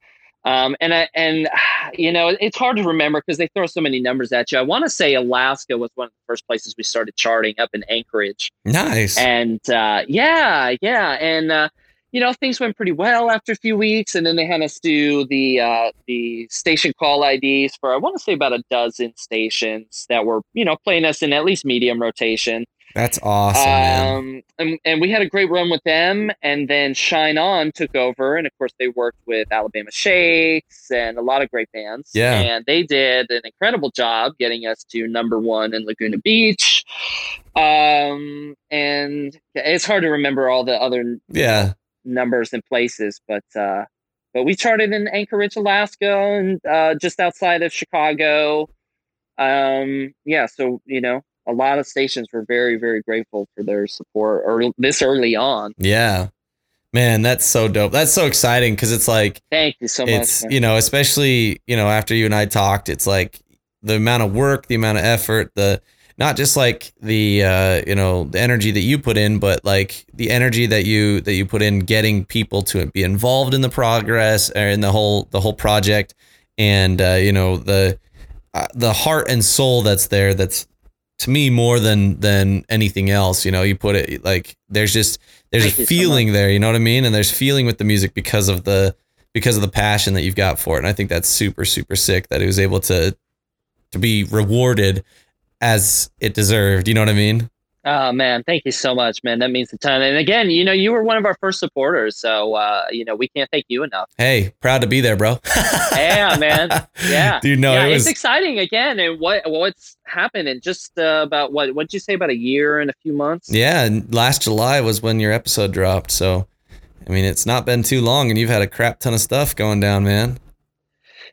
Um, and I, and you know, it's hard to remember because they throw so many numbers at you. I want to say Alaska was one of the first places we started charting up in Anchorage. Nice. And uh, yeah, yeah, and uh, you know, things went pretty well after a few weeks, and then they had us do the uh, the station call IDs for I want to say about a dozen stations that were you know playing us in at least medium rotation. That's awesome. Um, and, and, we had a great run with them. And then Shine On took over. And of course, they worked with Alabama Shakes and a lot of great bands. Yeah. And they did an incredible job getting us to number one in Laguna Beach. Um, and it's hard to remember all the other yeah numbers and places, but uh, but we charted in Anchorage, Alaska, and uh, just outside of Chicago. Um, yeah, so you know, a lot of stations were very, very grateful for their support or this early on. Yeah. Man, that's so dope. That's so exciting because it's like thank you so much it's. You know, especially you know after you and I talked, it's like the amount of work, the amount of effort, the not just like the uh, you know the energy that you put in, but like the energy that you that you put in getting people to be involved in the progress or in the whole the whole project, and uh, you know the uh, the heart and soul that's there that's to me more than than anything else. You know, you put it like there's just there's Thank a feeling so there. You know what I mean? And there's feeling with the music because of the because of the passion that you've got for it. And I think that's super super sick that it was able to to be rewarded as it deserved. You know what I mean? Oh man, thank you so much, man. That means a ton. And again, you know, you were one of our first supporters, so uh, you know, we can't thank you enough. Hey, proud to be there, bro. yeah, man. Yeah, dude. No, yeah, it was... it's exciting again. And what what's happened in just uh, about what what did you say about a year and a few months? Yeah, and last July was when your episode dropped. So, I mean, it's not been too long, and you've had a crap ton of stuff going down, man.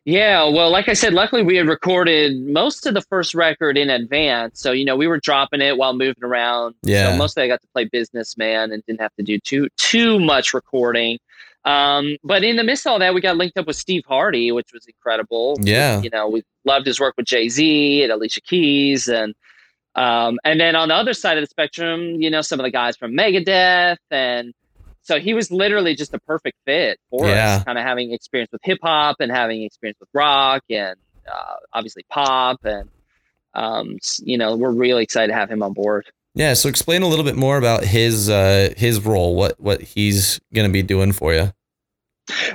Yeah, well, like I said, luckily we had recorded most of the first record in advance, so you know we were dropping it while moving around. Yeah, so mostly I got to play businessman and didn't have to do too too much recording. Um, but in the midst of all that, we got linked up with Steve Hardy, which was incredible. Yeah, you know we loved his work with Jay Z and Alicia Keys, and um, and then on the other side of the spectrum, you know some of the guys from Megadeth and so he was literally just a perfect fit for yeah. us, kind of having experience with hip hop and having experience with rock and uh, obviously pop. And, um, you know, we're really excited to have him on board. Yeah. So explain a little bit more about his, uh, his role, what, what he's going to be doing for you.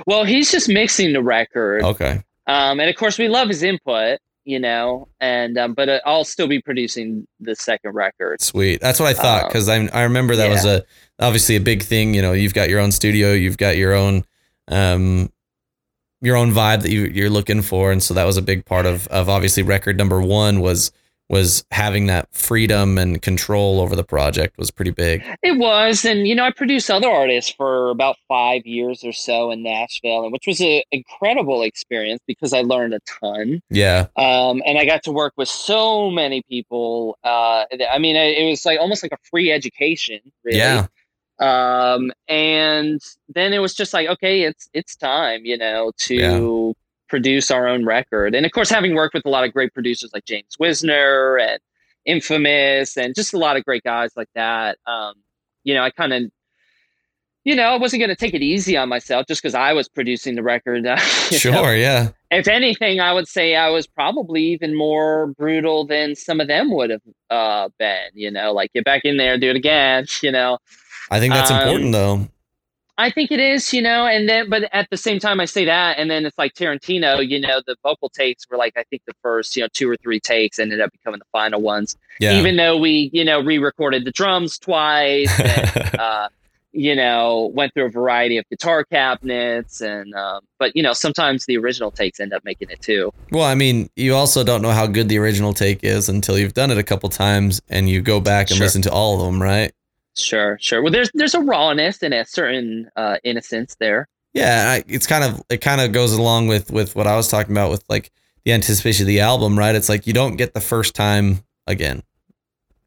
Well, he's just mixing the record. Okay. Um, and of course we love his input you know, and um, but uh, I'll still be producing the second record. Sweet, that's what I thought because um, I I remember that yeah. was a obviously a big thing. You know, you've got your own studio, you've got your own um your own vibe that you you're looking for, and so that was a big part of of obviously record number one was was having that freedom and control over the project was pretty big. It was, and you know, I produced other artists for about five years or so in Nashville, and which was an incredible experience because I learned a ton. Yeah, um, and I got to work with so many people. Uh, I mean, it was like almost like a free education. Really. Yeah. Um, and then it was just like, okay, it's it's time, you know, to yeah. Produce our own record. And of course, having worked with a lot of great producers like James Wisner and Infamous, and just a lot of great guys like that. Um, you know, I kind of you know, I wasn't going to take it easy on myself just because I was producing the record. Uh, sure, know? yeah. If anything, I would say I was probably even more brutal than some of them would have uh, been. You know, like get back in there, do it again. You know, I think that's um, important though. I think it is, you know, and then, but at the same time, I say that, and then it's like Tarantino, you know, the vocal takes were like, I think the first, you know, two or three takes ended up becoming the final ones. Yeah. Even though we, you know, re recorded the drums twice. And, uh, you know, went through a variety of guitar cabinets and, um, but you know, sometimes the original takes end up making it too. Well, I mean, you also don't know how good the original take is until you've done it a couple times and you go back and sure. listen to all of them, right? Sure, sure. Well, there's there's a rawness and a certain uh, innocence there. Yeah, I, it's kind of it kind of goes along with with what I was talking about with like the anticipation of the album, right? It's like you don't get the first time again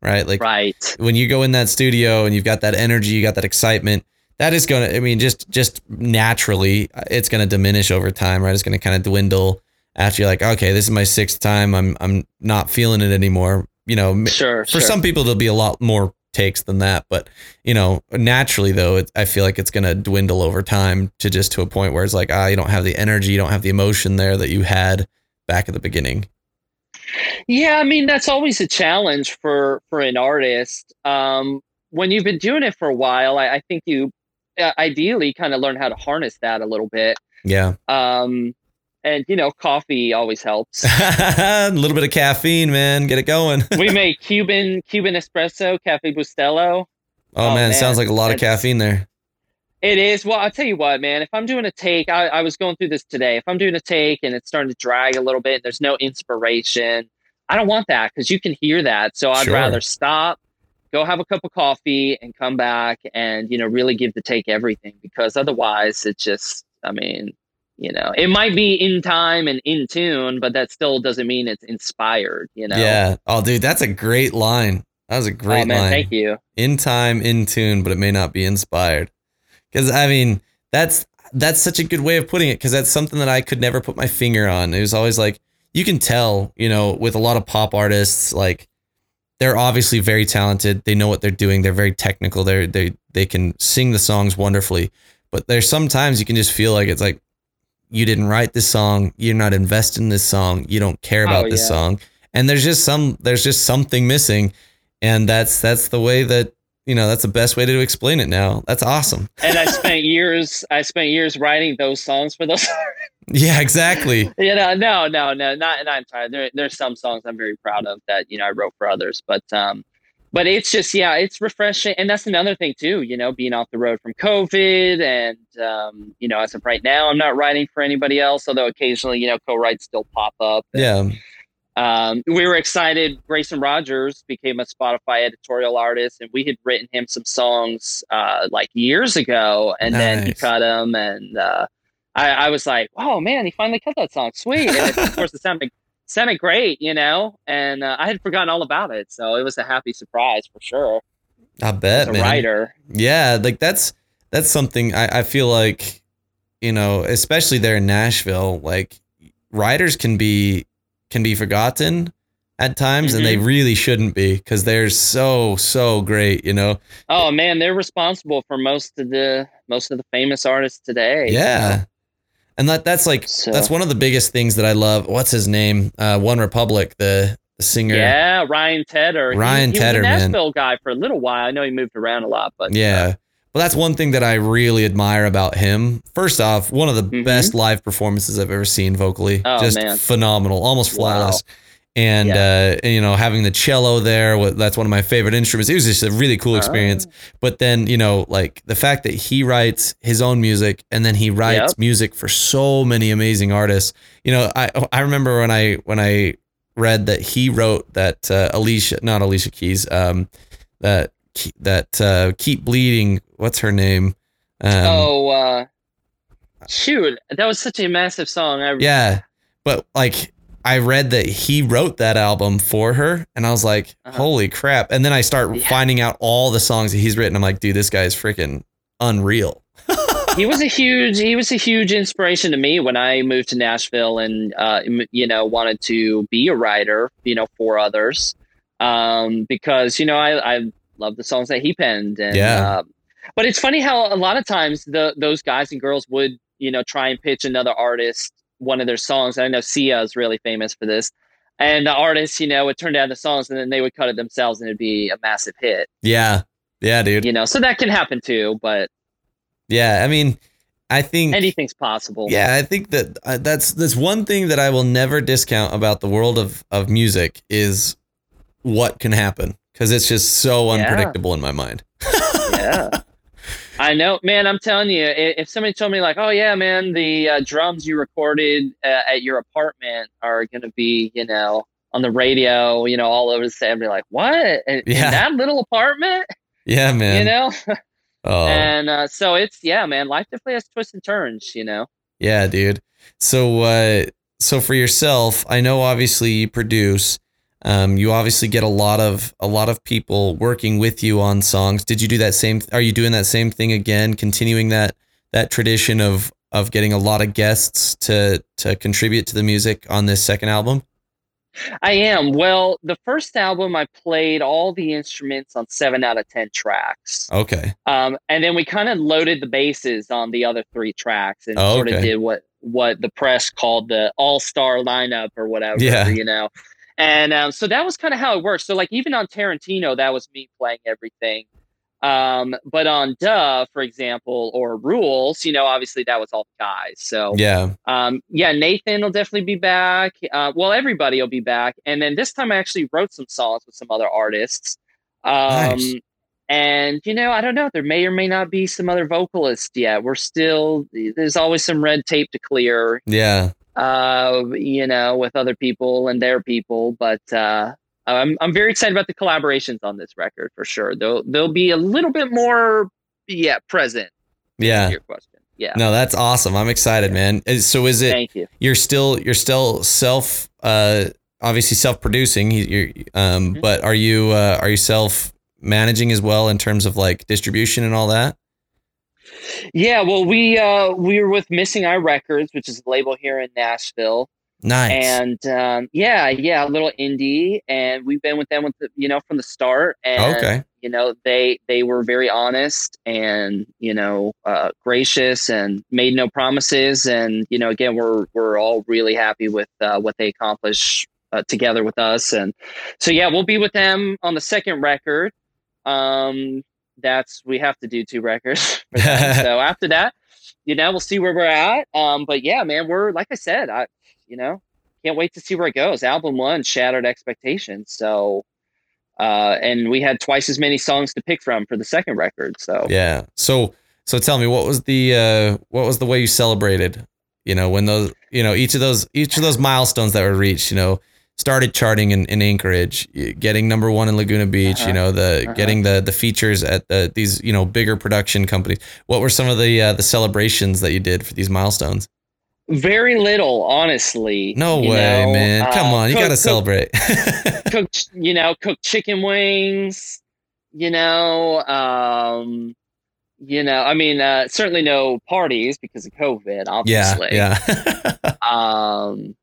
right? Like right. when you go in that studio and you've got that energy, you got that excitement, that is going to, I mean, just, just naturally, it's going to diminish over time, right? It's going to kind of dwindle after you're like, okay, this is my sixth time. I'm, I'm not feeling it anymore. You know, sure. For sure. some people, there'll be a lot more takes than that, but you know, naturally though, it, I feel like it's going to dwindle over time to just to a point where it's like, ah, you don't have the energy, you don't have the emotion there that you had back at the beginning. Yeah, I mean that's always a challenge for for an artist. Um, when you've been doing it for a while, I, I think you uh, ideally kind of learn how to harness that a little bit. Yeah. Um, and you know, coffee always helps. a little bit of caffeine, man, get it going. we make Cuban Cuban espresso, Cafe Bustelo. Oh, oh man, man, sounds like a lot of caffeine there. It is. Well, I'll tell you what, man. If I'm doing a take, I, I was going through this today. If I'm doing a take and it's starting to drag a little bit, there's no inspiration. I don't want that because you can hear that. So I'd sure. rather stop, go have a cup of coffee, and come back and you know really give the take everything because otherwise it just. I mean, you know, it might be in time and in tune, but that still doesn't mean it's inspired. You know. Yeah. Oh, dude, that's a great line. That was a oh, great oh, man, line. Thank you. In time, in tune, but it may not be inspired. Because I mean, that's that's such a good way of putting it. Because that's something that I could never put my finger on. It was always like you can tell, you know, with a lot of pop artists, like they're obviously very talented. They know what they're doing. They're very technical. They're they they can sing the songs wonderfully. But there's sometimes you can just feel like it's like you didn't write this song. You're not invested in this song. You don't care about oh, this yeah. song. And there's just some there's just something missing. And that's that's the way that you know that's the best way to explain it now that's awesome and i spent years i spent years writing those songs for those yeah exactly you know no no no not not entirely there, there's some songs i'm very proud of that you know i wrote for others but um but it's just yeah it's refreshing and that's another thing too you know being off the road from covid and um you know as of right now i'm not writing for anybody else although occasionally you know co-writes still pop up and, yeah um, we were excited. Grayson Rogers became a Spotify editorial artist, and we had written him some songs uh, like years ago, and nice. then he cut them, and uh, I, I, was like, "Oh man, he finally cut that song, sweet!" And of course, it sounded sounded great, you know, and uh, I had forgotten all about it, so it was a happy surprise for sure. I bet, man. writer, yeah, like that's that's something I, I feel like, you know, especially there in Nashville, like writers can be can be forgotten at times mm-hmm. and they mm-hmm. really shouldn't be because they're so so great you know oh man they're responsible for most of the most of the famous artists today yeah and that that's like so. that's one of the biggest things that i love what's his name uh OneRepublic the, the singer yeah ryan tedder ryan he, he tedder was a nashville man. guy for a little while i know he moved around a lot but yeah uh, well, that's one thing that I really admire about him. First off, one of the mm-hmm. best live performances I've ever seen vocally. Oh, Just man. phenomenal, almost flawless. Wow. And, yeah. uh, you know, having the cello there, that's one of my favorite instruments. It was just a really cool experience. Uh, but then, you know, like the fact that he writes his own music and then he writes yep. music for so many amazing artists. You know, I I remember when I when I read that he wrote that uh, Alicia, not Alicia Keys, um, that that uh, keep bleeding. What's her name? Um, oh, uh, shoot, that was such a massive song. I, yeah, but like I read that he wrote that album for her, and I was like, Uh-huh. holy crap! And then I start Yeah. finding out all the songs that he's written. I'm like, dude, this guy is freaking unreal. he was a huge he was a huge inspiration to me when I moved to Nashville and uh, you know wanted to be a writer you know for others um, because you know I I love the songs that he penned and Yeah. um, but it's funny how a lot of times the those guys and girls would you know try and pitch another artist one of their songs I know Sia is really famous for this and the artist you know would turn down the songs and then they would cut it themselves and it'd be a massive hit Yeah, yeah, dude. you know so that can happen too but Yeah, I mean, I think anything's possible Yeah, I think that uh, that's that's one thing that I will never discount about the world of of music is what can happen because it's just so Yeah. unpredictable in my mind. yeah. I know, man. I'm telling you, if somebody told me like, "Oh yeah, man, the uh, drums you recorded uh, at your apartment are going to be, you know, on the radio, you know, all over the state," I'd be like, "What? In, in that little apartment?" Yeah, man. You know. oh, And uh, so it's yeah, man. Life definitely has twists and turns. You know. yeah, dude. So, uh, so for yourself, I know obviously you produce. Um, you obviously get a lot of a lot of people working with you on songs. Did you do that same? Are you doing that same thing again? Continuing that that tradition of of getting a lot of guests to to contribute to the music on this second album? I am. Well, the first album, I played all the instruments on seven out of ten tracks. Okay. Um, and then we kind of loaded the bases on the other three tracks and Oh, sort of did what what the press called the all star lineup or whatever. Yeah. You know. And um, so that was kind of how it works. So like even on Tarantino, that was me playing everything. Um, but on Duh, for example, or Rules, you know, obviously that was all guys. So Yeah. um, yeah, Nathan will definitely be back. Uh, well, everybody will be back. And then this time I actually wrote some songs with some other artists. Um, Nice. And, you know, I don't know. There may or may not be some other vocalists yet. We're still, there's always some red tape to clear, Yeah. Uh, you know, with other people and their people. But uh, I'm, I'm very excited about the collaborations on this record for sure. They'll, they'll be a little bit more, yeah, present Yeah. your question. Yeah. No, that's awesome. I'm excited, man. So is it Thank you. you're still you're still self uh obviously self-producing you're um Mhm. but are you uh are you self managing as well in terms of like distribution and all that? Yeah, well, we uh, we were with Missing Eye Records, which is a label here in Nashville, Nice. and um, yeah, yeah, a little indie, and we've been with them with the, you know from the start, and Okay. you know they they were very honest and you know uh, gracious and made no promises, and you know again we're we're all really happy with uh, what they accomplished uh, together with us, and so yeah, we'll be with them on the second record. Um, that's we have to do two records. so after that, you know, we'll see where we're at. Um, but yeah, man, we're like I said, I you know, can't wait to see where it goes. Album one shattered expectations. So uh and we had twice as many songs to pick from for the second record. So yeah. So so tell me what was the uh what was the way you celebrated, you know, when those you know, each of those each of those milestones that were reached, you know, started charting in, in Anchorage, getting number one in Laguna Beach, Uh-huh. you know, the Uh-huh. getting the the features at the, these, you know, bigger production companies. What were some of the uh, the celebrations that you did for these milestones? very little, honestly. No you way, know. man. Come Uh, on, you cook- got to celebrate. cook you know cook chicken wings you know um you know i mean uh certainly no parties because of covid yeah, obviously yeah. um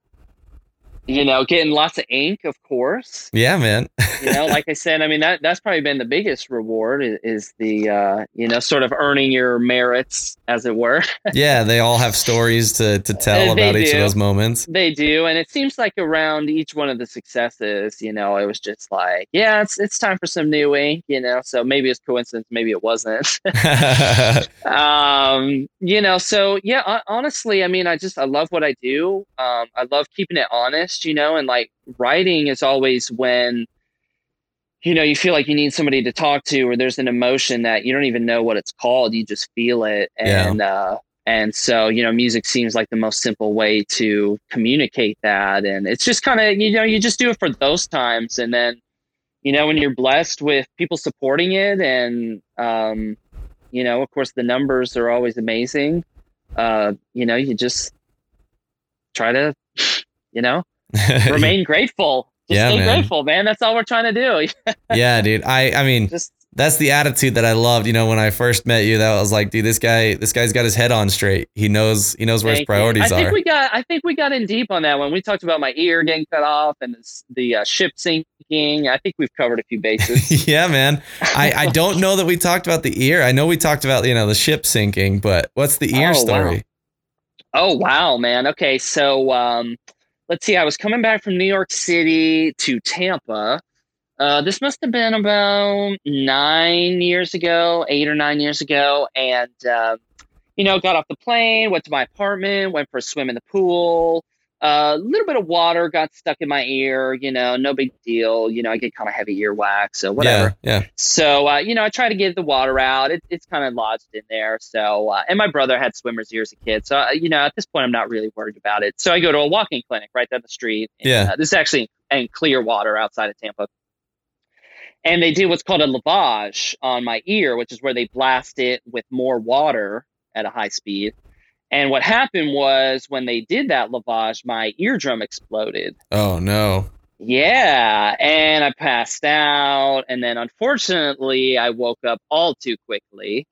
you know getting lots of ink of course yeah, man. you know like i said i mean that that's probably been the biggest reward is, is the uh you know sort of earning your merits as it were yeah, they all have stories to to tell about each of those moments. They do, and it seems like around each one of the successes, you know, it was just like, yeah, it's it's time for some new ink, you know. So maybe it's coincidence, maybe it wasn't. um, you know, so yeah, hon- honestly, I mean, I just I love what I do. Um, I love keeping it honest, you know, and like writing is always when you know you feel like you need somebody to talk to or there's an emotion that you don't even know what it's called you just feel it Yeah. and uh and so you know music seems like the most simple way to communicate that and it's just kind of you know you just do it for those times and then you know when you're blessed with people supporting it and um you know of course the numbers are always amazing uh you know you just try to you know remain grateful. Just Yeah, stay man. grateful, man. That's all we're trying to do. yeah, dude. I I mean, Just that's the attitude that I loved. You know, when I first met you, that was like, dude, this guy, this guy's got his head on straight. He knows, he knows where his priorities you. priorities I think are. we got. I think we got in deep on that one. We talked about my ear getting cut off and this, the uh, ship sinking. I think we've covered a few bases. yeah, man. I, I don't know that we talked about the ear. I know we talked about you know the ship sinking, but what's the ear Oh, wow. story? oh wow, man. Okay, so um, let's see. I was coming back from New York City to Tampa. Uh, this must have been about nine years ago, eight or nine years ago, and um, you know, got off the plane, went to my apartment, went for a swim in the pool. A little bit of water got stuck in my ear. You know, no big deal. You know, I get kind of heavy earwax, so whatever. Yeah, yeah. So, uh, you know, I try to get the water out. It, it's kind of lodged in there. So, uh, and my brother had swimmer's ears as a kid. So, uh, you know, at this point, I'm not really worried about it. So I go to a walking clinic right down the street. And, Yeah. Uh, this is actually in Clearwater outside of Tampa. And they do what's called a lavage on my ear, which is where they blast it with more water at a high speed. And what happened was when they did that lavage, my eardrum exploded. Oh no. Yeah, and I passed out, and then unfortunately, I woke up all too quickly,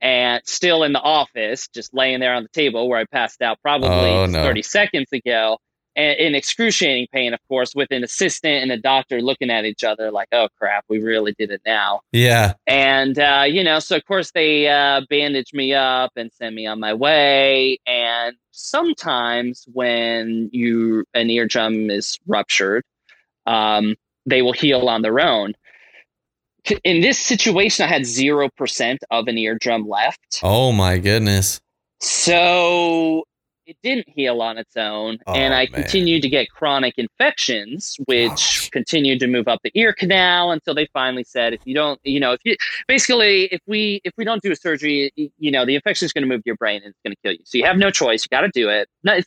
and still in the office, just laying there on the table where I passed out probably Oh, no. thirty seconds ago, and in excruciating pain, of course, with an assistant and a doctor looking at each other like, "Oh crap, we really did it now." Yeah. And uh, you know, so of course they uh, bandage me up and send me on my way. And sometimes when you an eardrum is ruptured, um, they will heal on their own. In this situation, I had zero percent of an eardrum left, Oh my goodness. so it didn't heal on its own, Oh, and I man. continued to get chronic infections, which Gosh. continued to move up the ear canal until they finally said, if you don't, you know, if you basically, if we if we don't do a surgery, you know, the infection is going to move to your brain and it's going to kill you. So you have no choice. You got to do it. No,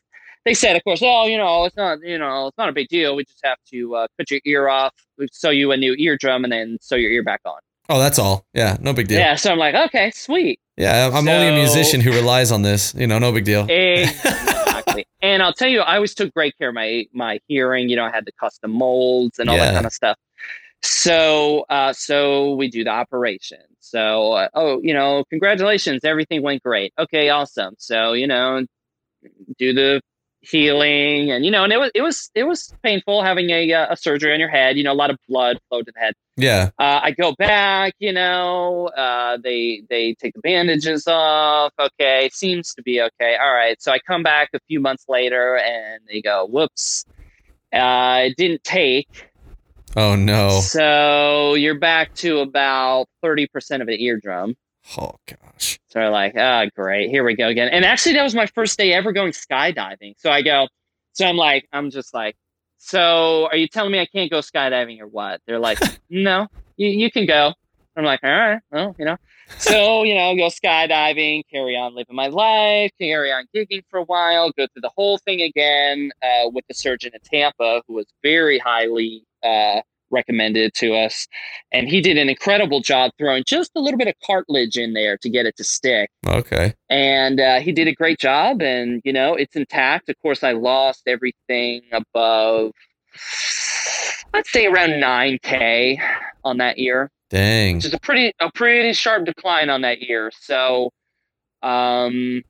they said, of course, oh, you know, it's not, you know, it's not a big deal. We just have to uh, cut your ear off, sew you a new eardrum, and then sew your ear back on. Oh, that's all. Yeah, no big deal. Yeah. So I'm like, okay, sweet. Yeah, I'm only a musician who relies on this. You know, no big deal. Exactly. and I'll tell you, I always took great care of my my hearing. You know, I had the custom molds and all Yeah. that kind of stuff. So, uh, so we do the operation. So, uh, oh, you know, congratulations, everything went great. Okay, awesome. So, you know, do the healing, and you know, and it was it was it was painful having a uh, a surgery on your head. You know, a lot of blood flowed to the head. yeah. Uh, I go back, you know, uh, they they take the bandages off. Okay, seems to be okay. All right. So I come back a few months later, and they go, "Whoops, uh, it didn't take." Oh no. So you're back to about thirty percent of an eardrum. Oh gosh. So they're like, "Ah, great, here we go again." And actually, that was my first day ever going skydiving. So I go, so I'm like, I'm just like, so are you telling me I can't go skydiving or what? They're like, no, you, you can go. I'm like, all right, well, you know. So, you know, go skydiving, carry on living my life, carry on gigging for a while, go through the whole thing again uh, with the surgeon in Tampa, who was very highly uh, recommended to us. And he did an incredible job throwing just a little bit of cartilage in there to get it to stick Okay. and uh, he did a great job and you know it's intact of course i lost everything above let's say around 9k on that ear Dang. which is a pretty a pretty sharp decline on that ear so um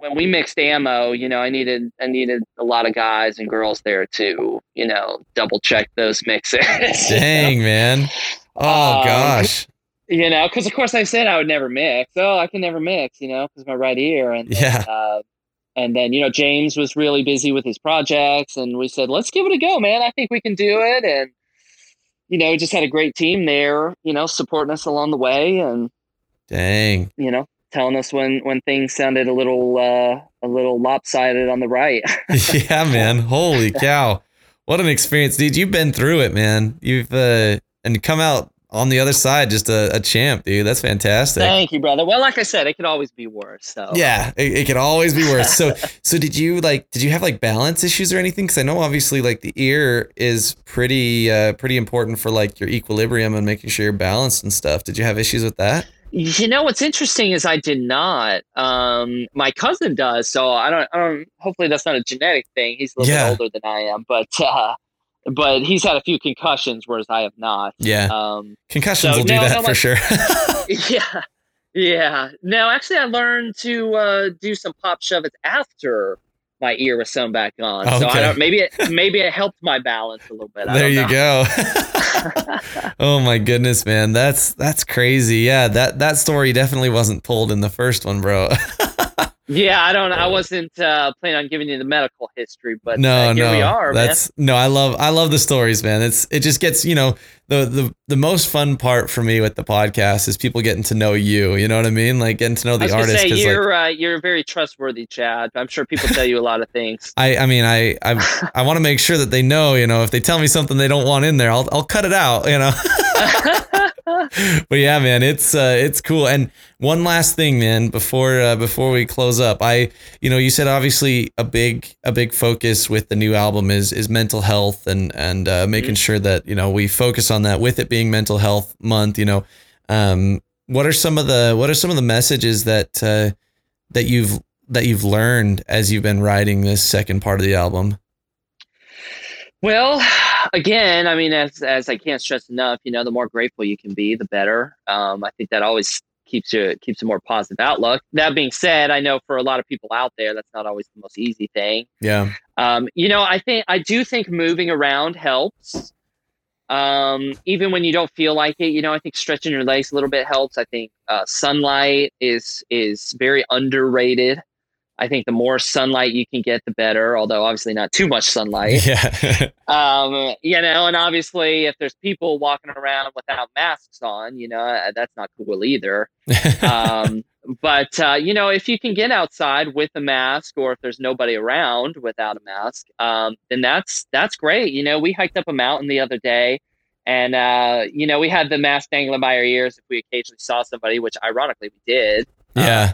when we mixed ammo you know i needed i needed a lot of guys and girls there to you know double check those mixes Dang, man. Oh Um, gosh. you know, because of course I said I would never mix. Oh, I can never mix, you know, because my right ear. And Yeah. uh, and then you know James was really busy with his projects, and we said let's give it a go, man. I think we can do it, and you know, we just had a great team there, you know, supporting us along the way, and Dang. you know, telling us when when things sounded a little uh, a little lopsided on the right. yeah, man. Holy cow. What an experience, dude. You've been through it, man. You've uh and come out on the other side just a, a champ, dude. That's fantastic. Thank you, brother. Well, like I said, it could always be worse. So Yeah, it, it could always be worse. So, so did you like? Did you have like balance issues or anything? Because I know obviously like the ear is pretty, uh, pretty important for like your equilibrium and making sure you're balanced and stuff. Did you have issues with that? You know what's interesting is I did not. Um, my cousin does, so I don't. I don't. Hopefully, that's not a genetic thing. He's a little Yeah. bit older than I am, but uh, but he's had a few concussions, whereas I have not. Yeah. Um, Concussions so, will do no, that no, for like- sure. yeah, yeah. No, actually, I learned to uh, do some pop shove after my ear was sewn back on. So I don't. Maybe it maybe it helped my balance a little bit. I there you go. oh my goodness, man. That's that's crazy. Yeah, that that story definitely wasn't told in the first one, bro. Yeah, I don't. I wasn't uh, planning on giving you the medical history, but no, uh, here no. we are, man. that's no, I love I love the stories, man. It's it just gets, you know, the the the most fun part for me with the podcast is people getting to know you. You know what I mean? Like getting to know the artist. say 'cause, like, you're uh, you're very trustworthy, Chad. I'm sure people tell you a lot of things. I, I mean, I, I, I want to make sure that they know, you know, if they tell me something they don't want in there, I'll, I'll cut it out, you know. but yeah, man, it's, uh, it's cool. And one last thing, man, before, uh, before we close up, I, you know, you said obviously a big, a big focus with the new album is, is mental health and, and, uh, making sure that, you know, we focus on that with it being mental health month, you know, um, what are some of the, what are some of the messages that, uh, that you've that you've learned as you've been writing this second part of the album? Well, again, I mean, as as I can't stress enough, you know, the more grateful you can be, the better. Um, I think that always keeps you keeps a more positive outlook. That being said, I know for a lot of people out there, that's not always the most easy thing. Yeah. Um, you know, I think I do think moving around helps. Um, even when you don't feel like it, you know, I think stretching your legs a little bit helps. I think uh, sunlight is is very underrated. I think the more sunlight you can get, the better. Although obviously not too much sunlight. Yeah. Um, you know, and obviously if there's people walking around without masks on, you know, uh, that's not cool either. Um, but uh, you know, if you can get outside with a mask, or if there's nobody around without a mask, um, then that's that's great. You know, we hiked up a mountain the other day, and uh, you know, we had the mask dangling by our ears if we occasionally saw somebody, which ironically we did. Yeah.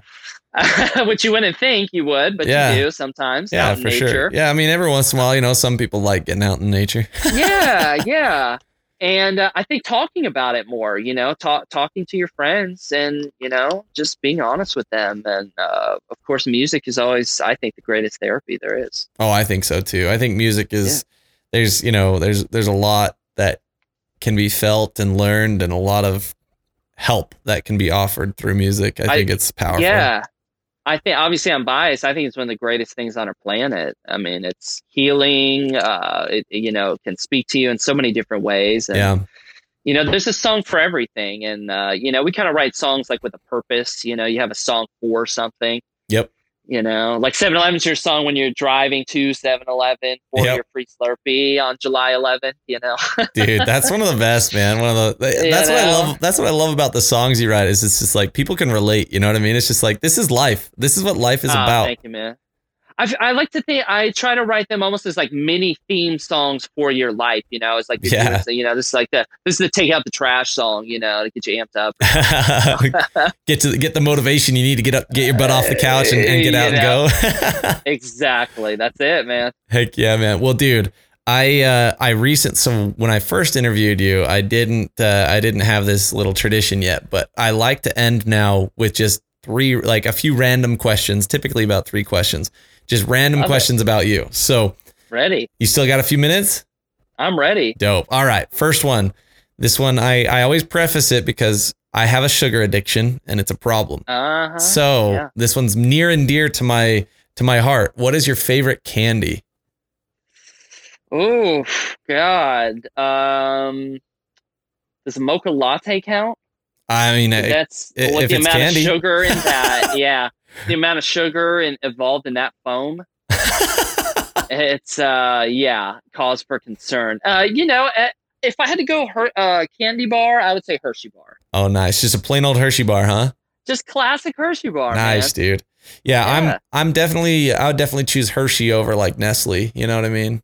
which you wouldn't think you would, but Yeah. you do sometimes. Yeah, out in for nature. sure. Yeah. I mean, every once in a while, you know, some people like getting out in nature. yeah, yeah. And uh, I think talking about it more, you know, talk, talking to your friends and, you know, just being honest with them. And uh, of course, music is always, I think, the greatest therapy there is. Oh, I think so too. I think music is, there's, you know, there's, there's a lot that can be felt and learned and a lot of help that can be offered through music. I I- think it's powerful. Yeah. I think, obviously, I'm biased. I think it's one of the greatest things on our planet. I mean, it's healing. Uh, it, you know, can speak to you in so many different ways. And, Yeah. you know there's a song for everything and uh, you know we kind of write songs like with a purpose you know you have a song for something. You know like 7-eleven's your song when you're driving to 7-eleven for Yep. your free slurpee on july 11th you know Dude, that's one of the best, man. One of the You that's what I love. That's what I love about the songs you write. Is it's just like people can relate. You know what I mean? It's just like this is life. This is what life is Ah, about. thank you man I, I like to think I try to write them almost as like mini theme songs for your life. You know, it's like Yeah. you know this is like the this is the take out the trash song. You know, to get you amped up. get to get the motivation you need to get up, get your butt off the couch, and, and get You out and go. exactly, that's it, man. Heck yeah, man. Well, dude, I uh, I recent so when I first interviewed you, I didn't uh, I didn't have this little tradition yet, but I like to end now with just three like a few random questions, typically about three questions, just random Love it. questions about you. So Ready? you still got a few minutes? I'm ready. Dope. All right, first one. This one I I always preface it because I have a sugar addiction and it's a problem. Uh huh. So yeah. this one's near and dear to my to my heart. What is your favorite candy? Oh God. Um, does mocha latte count? I mean, I- That's i- with if the it's amount candy. of sugar in that. yeah, the amount of sugar in, involved in that foam. It's uh, yeah, cause for concern. Uh, you know, uh, if I had to go her- uh, candy bar, I would say Hershey bar. oh, nice. Just a plain old Hershey bar, huh? Just classic Hershey bar. nice, man. dude. Yeah, Yeah. I'm I'm definitely I would definitely choose Hershey over like Nestle. You know what I mean?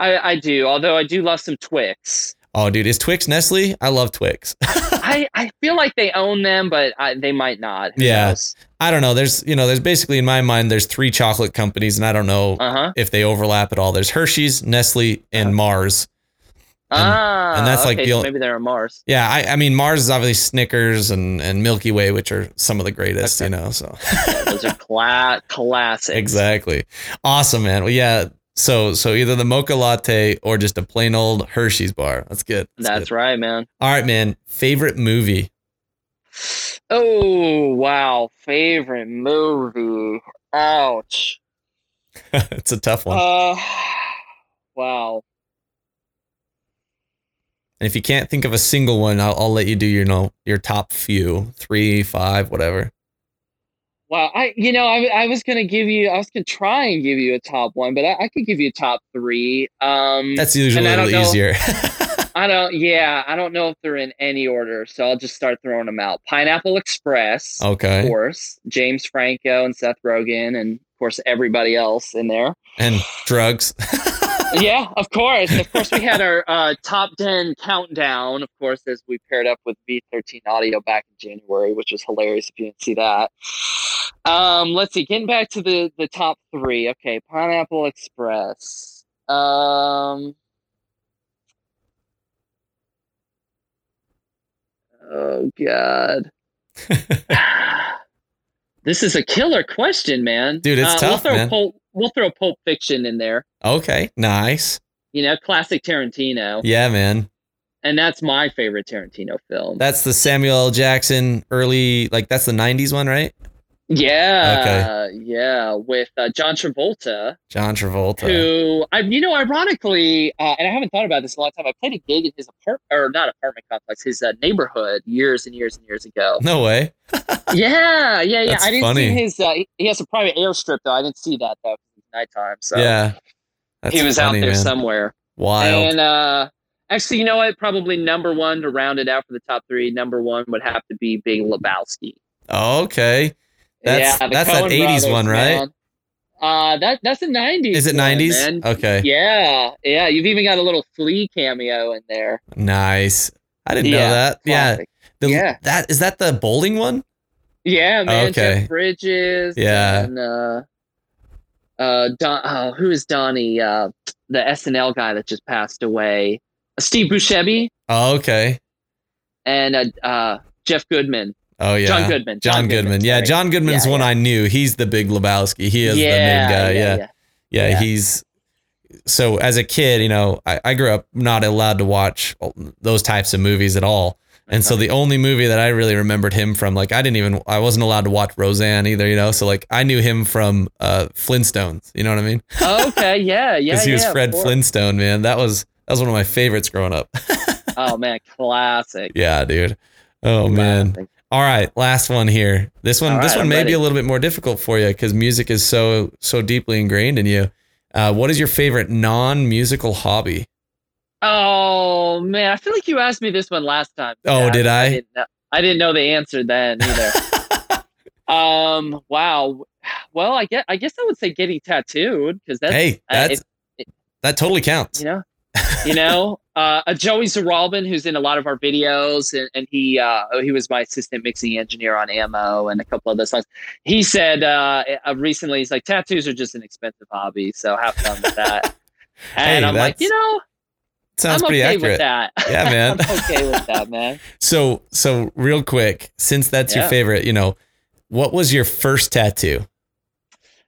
I, I do. Although I do love some Twix. Oh, dude, is Twix Nestle? I love Twix. I, I feel like they own them, but I, they might not. Who Yeah. knows? I don't know. There's you know there's basically in my mind there's three chocolate companies and I don't know Uh huh. if they overlap at all. There's Hershey's, Nestle, and Uh-huh. Mars. And, ah, and that's like okay, the so only- maybe they're on Mars. yeah, I, I mean Mars is obviously Snickers and and Milky Way, which are some of the greatest, Okay. you know. So Yeah, those are cla- classics. exactly, awesome, man. Well, yeah. So so either the mocha latte or just a plain old Hershey's bar. That's good. That's good. right, man. All right, man. Favorite movie? Oh wow, favorite movie. Ouch. it's a tough one. Uh, wow. and if you can't think of a single one, I'll, I'll let you do your know your top few, three, five, whatever. Wow, I you know I, I was gonna give you I was gonna try and give you a top one, but I, I could give you a top three. Um, That's usually a little easier. I don't. Yeah, I don't know if they're in any order, so I'll just start throwing them out. Pineapple Express, okay, of course. James Franco and Seth Rogen, and of course everybody else in there. And drugs. yeah, of course. Of course, we had our uh, top 10 countdown, of course, as we paired up with B13 Audio back in January, which was hilarious if you didn't see that. Um, let's see, getting back to the, the top three. Okay, Pineapple Express. Um, oh, God. this is a killer question, man. Dude, it's Uh, tough, man. Pulp, we'll throw Pulp Fiction in there. okay. Nice. You know, classic Tarantino. Yeah, man. And that's my favorite Tarantino film. That's the Samuel L. Jackson early, like that's the '90s one, right? yeah, okay. yeah, with uh, John Travolta, John Travolta. who I, you know, ironically, uh, and I haven't thought about this in a long time. I played a gig in his apartment, or not apartment complex, his uh, neighborhood years and years and years ago. No way. yeah, yeah, yeah. That's I didn't funny. see his. Uh, he- he has a private airstrip though. I didn't see that though. Nighttime, so yeah. That's he was funny, out there man. somewhere. Wild. And uh, actually, you know what? Probably number one to round it out for the top three. Number one would have to be Big Lebowski. okay. That's- the that's that 80s brothers, one, right? man. Uh, that that's the nineties. Is it one, 90s? man. Okay. Yeah, yeah. You've even got a little flea cameo in there. Nice. I didn't know Yeah, that. Yeah. The, Yeah. That is that the bowling one? Yeah, man. Okay. Jeff Bridges. Yeah. And uh, uh, Don. Oh, who is Donnie? Uh, the SNL guy that just passed away. Uh, Steve Buscemi Oh, okay. and uh, uh, Jeff Goodman. Oh yeah. John Goodman. John, Goodman. Yeah. John Goodman's Yeah, one yeah. I knew. He's the big Lebowski. He is the main guy. Yeah. Yeah, Yeah. he's so as a kid, you know, I, I grew up not allowed to watch those types of movies at all. And so the only movie that I really remembered him from, like I didn't even I wasn't allowed to watch Roseanne either, you know. So like I knew him from uh Flintstones, you know what I mean? okay. Yeah. Yeah. Because he was yeah, Fred. Flintstone, man. That was that was one of my favorites growing up. Oh man, classic. yeah, dude. Oh man. All right, last one here. This one, All this one I'm may be a little bit more difficult for you because music is so so deeply ingrained in you. Uh, what is your favorite non-musical hobby? Oh man, I feel like you asked me this one last time. Oh, did I? didn't know, I didn't know the answer then either. um. Wow. Well, I guess I guess I would say getting tattooed because that's hey, uh, that's it- that totally counts. you know, you know, uh, a Joey Zaralbin who's in a lot of our videos, and, and he uh, he was my assistant mixing engineer on Ammo and a couple other songs. He said uh, uh, recently, he's like, tattoos are just an expensive hobby, so have fun with that. And Hey, I'm like, you know, Sounds I'm pretty okay accurate. with that. Yeah, man. I'm okay with that, man. So so real quick, since that's your favorite, you know, what was your first tattoo?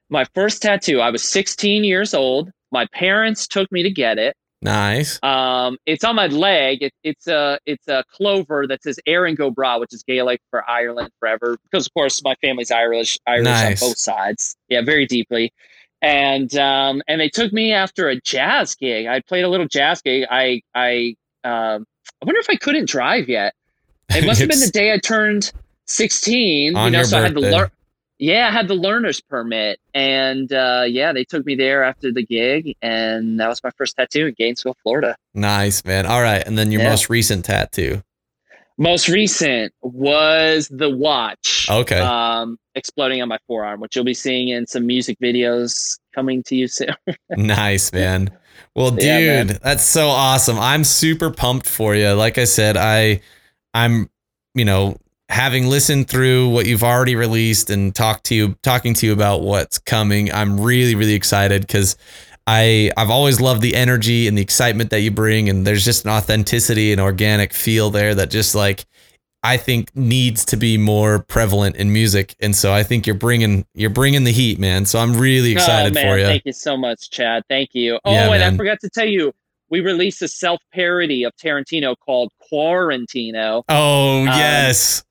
My first tattoo, I was 16 years old. My parents took me to get it. Nice. Um, it's on my leg. It, it's a it's a clover that says Erin Go Bragh, which is Gaelic for Ireland forever. Because of course my family's Irish, Irish Nice. on both sides. Yeah, very deeply. And um, and they took me after a jazz gig. I played a little jazz gig. I I um, I wonder if I couldn't drive yet. It must have been the day I turned 16. On you know, your so I had to birthday. learn. Yeah, I had the learner's permit, and uh, yeah, they took me there after the gig, and that was my first tattoo in Gainesville, Florida. Nice, man. All right, and then your Yeah. most recent tattoo. Most recent was the watch, Okay. um, exploding on my forearm, which you'll be seeing in some music videos coming to you soon. Nice, man. Well, dude, Yeah, man. that's so awesome. I'm super pumped for you. Like I said, I I'm, you know, having listened through what you've already released and talked to you talking to you about what's coming. I'm really really excited cuz I I've always loved the energy and the excitement that you bring, and there's just an authenticity and organic feel there that just like I think needs to be more prevalent in music. And so I think you're bringing you're bringing the heat, man. So I'm really excited oh, for you. Thank you so much, Chad. Thank you. Oh, yeah, and man. I forgot to tell you, we released a self parody of Tarantino called Quarantino. Oh um, yes.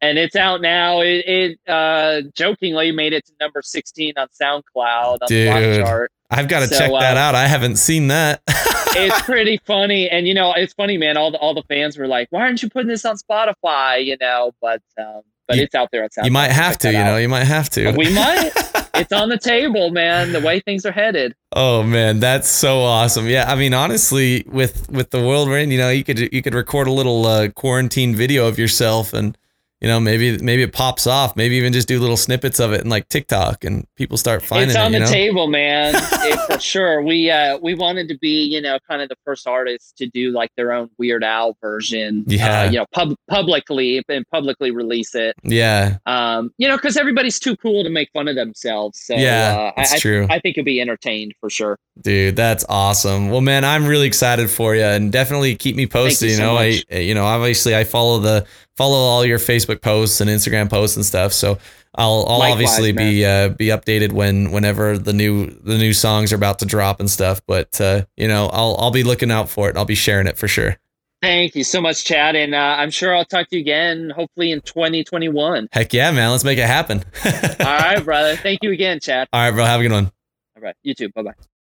And it's out now. It, it uh, jokingly made it to number 16 on SoundCloud on Dude. the chart. I've got to so, check that uh, out. I haven't seen that. it's pretty funny, and you know, it's funny, man. All the all the fans were like, "Why aren't you putting this on Spotify?" You know, but um, but you, it's out there. It's out you might have to. You know, you might have to. We might. it's on the table, man. The way things are headed. Oh man, that's so awesome. Yeah, I mean, honestly, with with the world we're in, you know, you could you could record a little uh, quarantine video of yourself and you know, maybe maybe it pops off. Maybe even just do little snippets of it in like TikTok, and people start finding it. it's on it, the know? table, man. it, for sure. We uh we wanted to be, you know, kind of the first artists to do like their own Weird Al version. Uh, yeah, uh, you know, pub- publicly and publicly release it. Yeah. Um, you know, because everybody's too cool to make fun of themselves. So yeah, uh, that's I, true. I, I think you'll be entertained for sure. Dude, that's awesome. Well, man, I'm really excited for you, and definitely keep me posted. You, you, know, I you know obviously I follow the follow all your Facebook posts and Instagram posts and stuff. So I'll I'll Likewise, obviously man. be uh, be updated when whenever the new the new songs are about to drop and stuff. But uh, you know, I'll I'll be looking out for it. I'll be sharing it for sure. Thank you so much, Chad, and uh, I'm sure I'll talk to you again, hopefully in 2021. Heck yeah, man! Let's make it happen. all right, brother. Thank you again, Chad. All right, bro. Have a good one. All right, you too. Bye bye.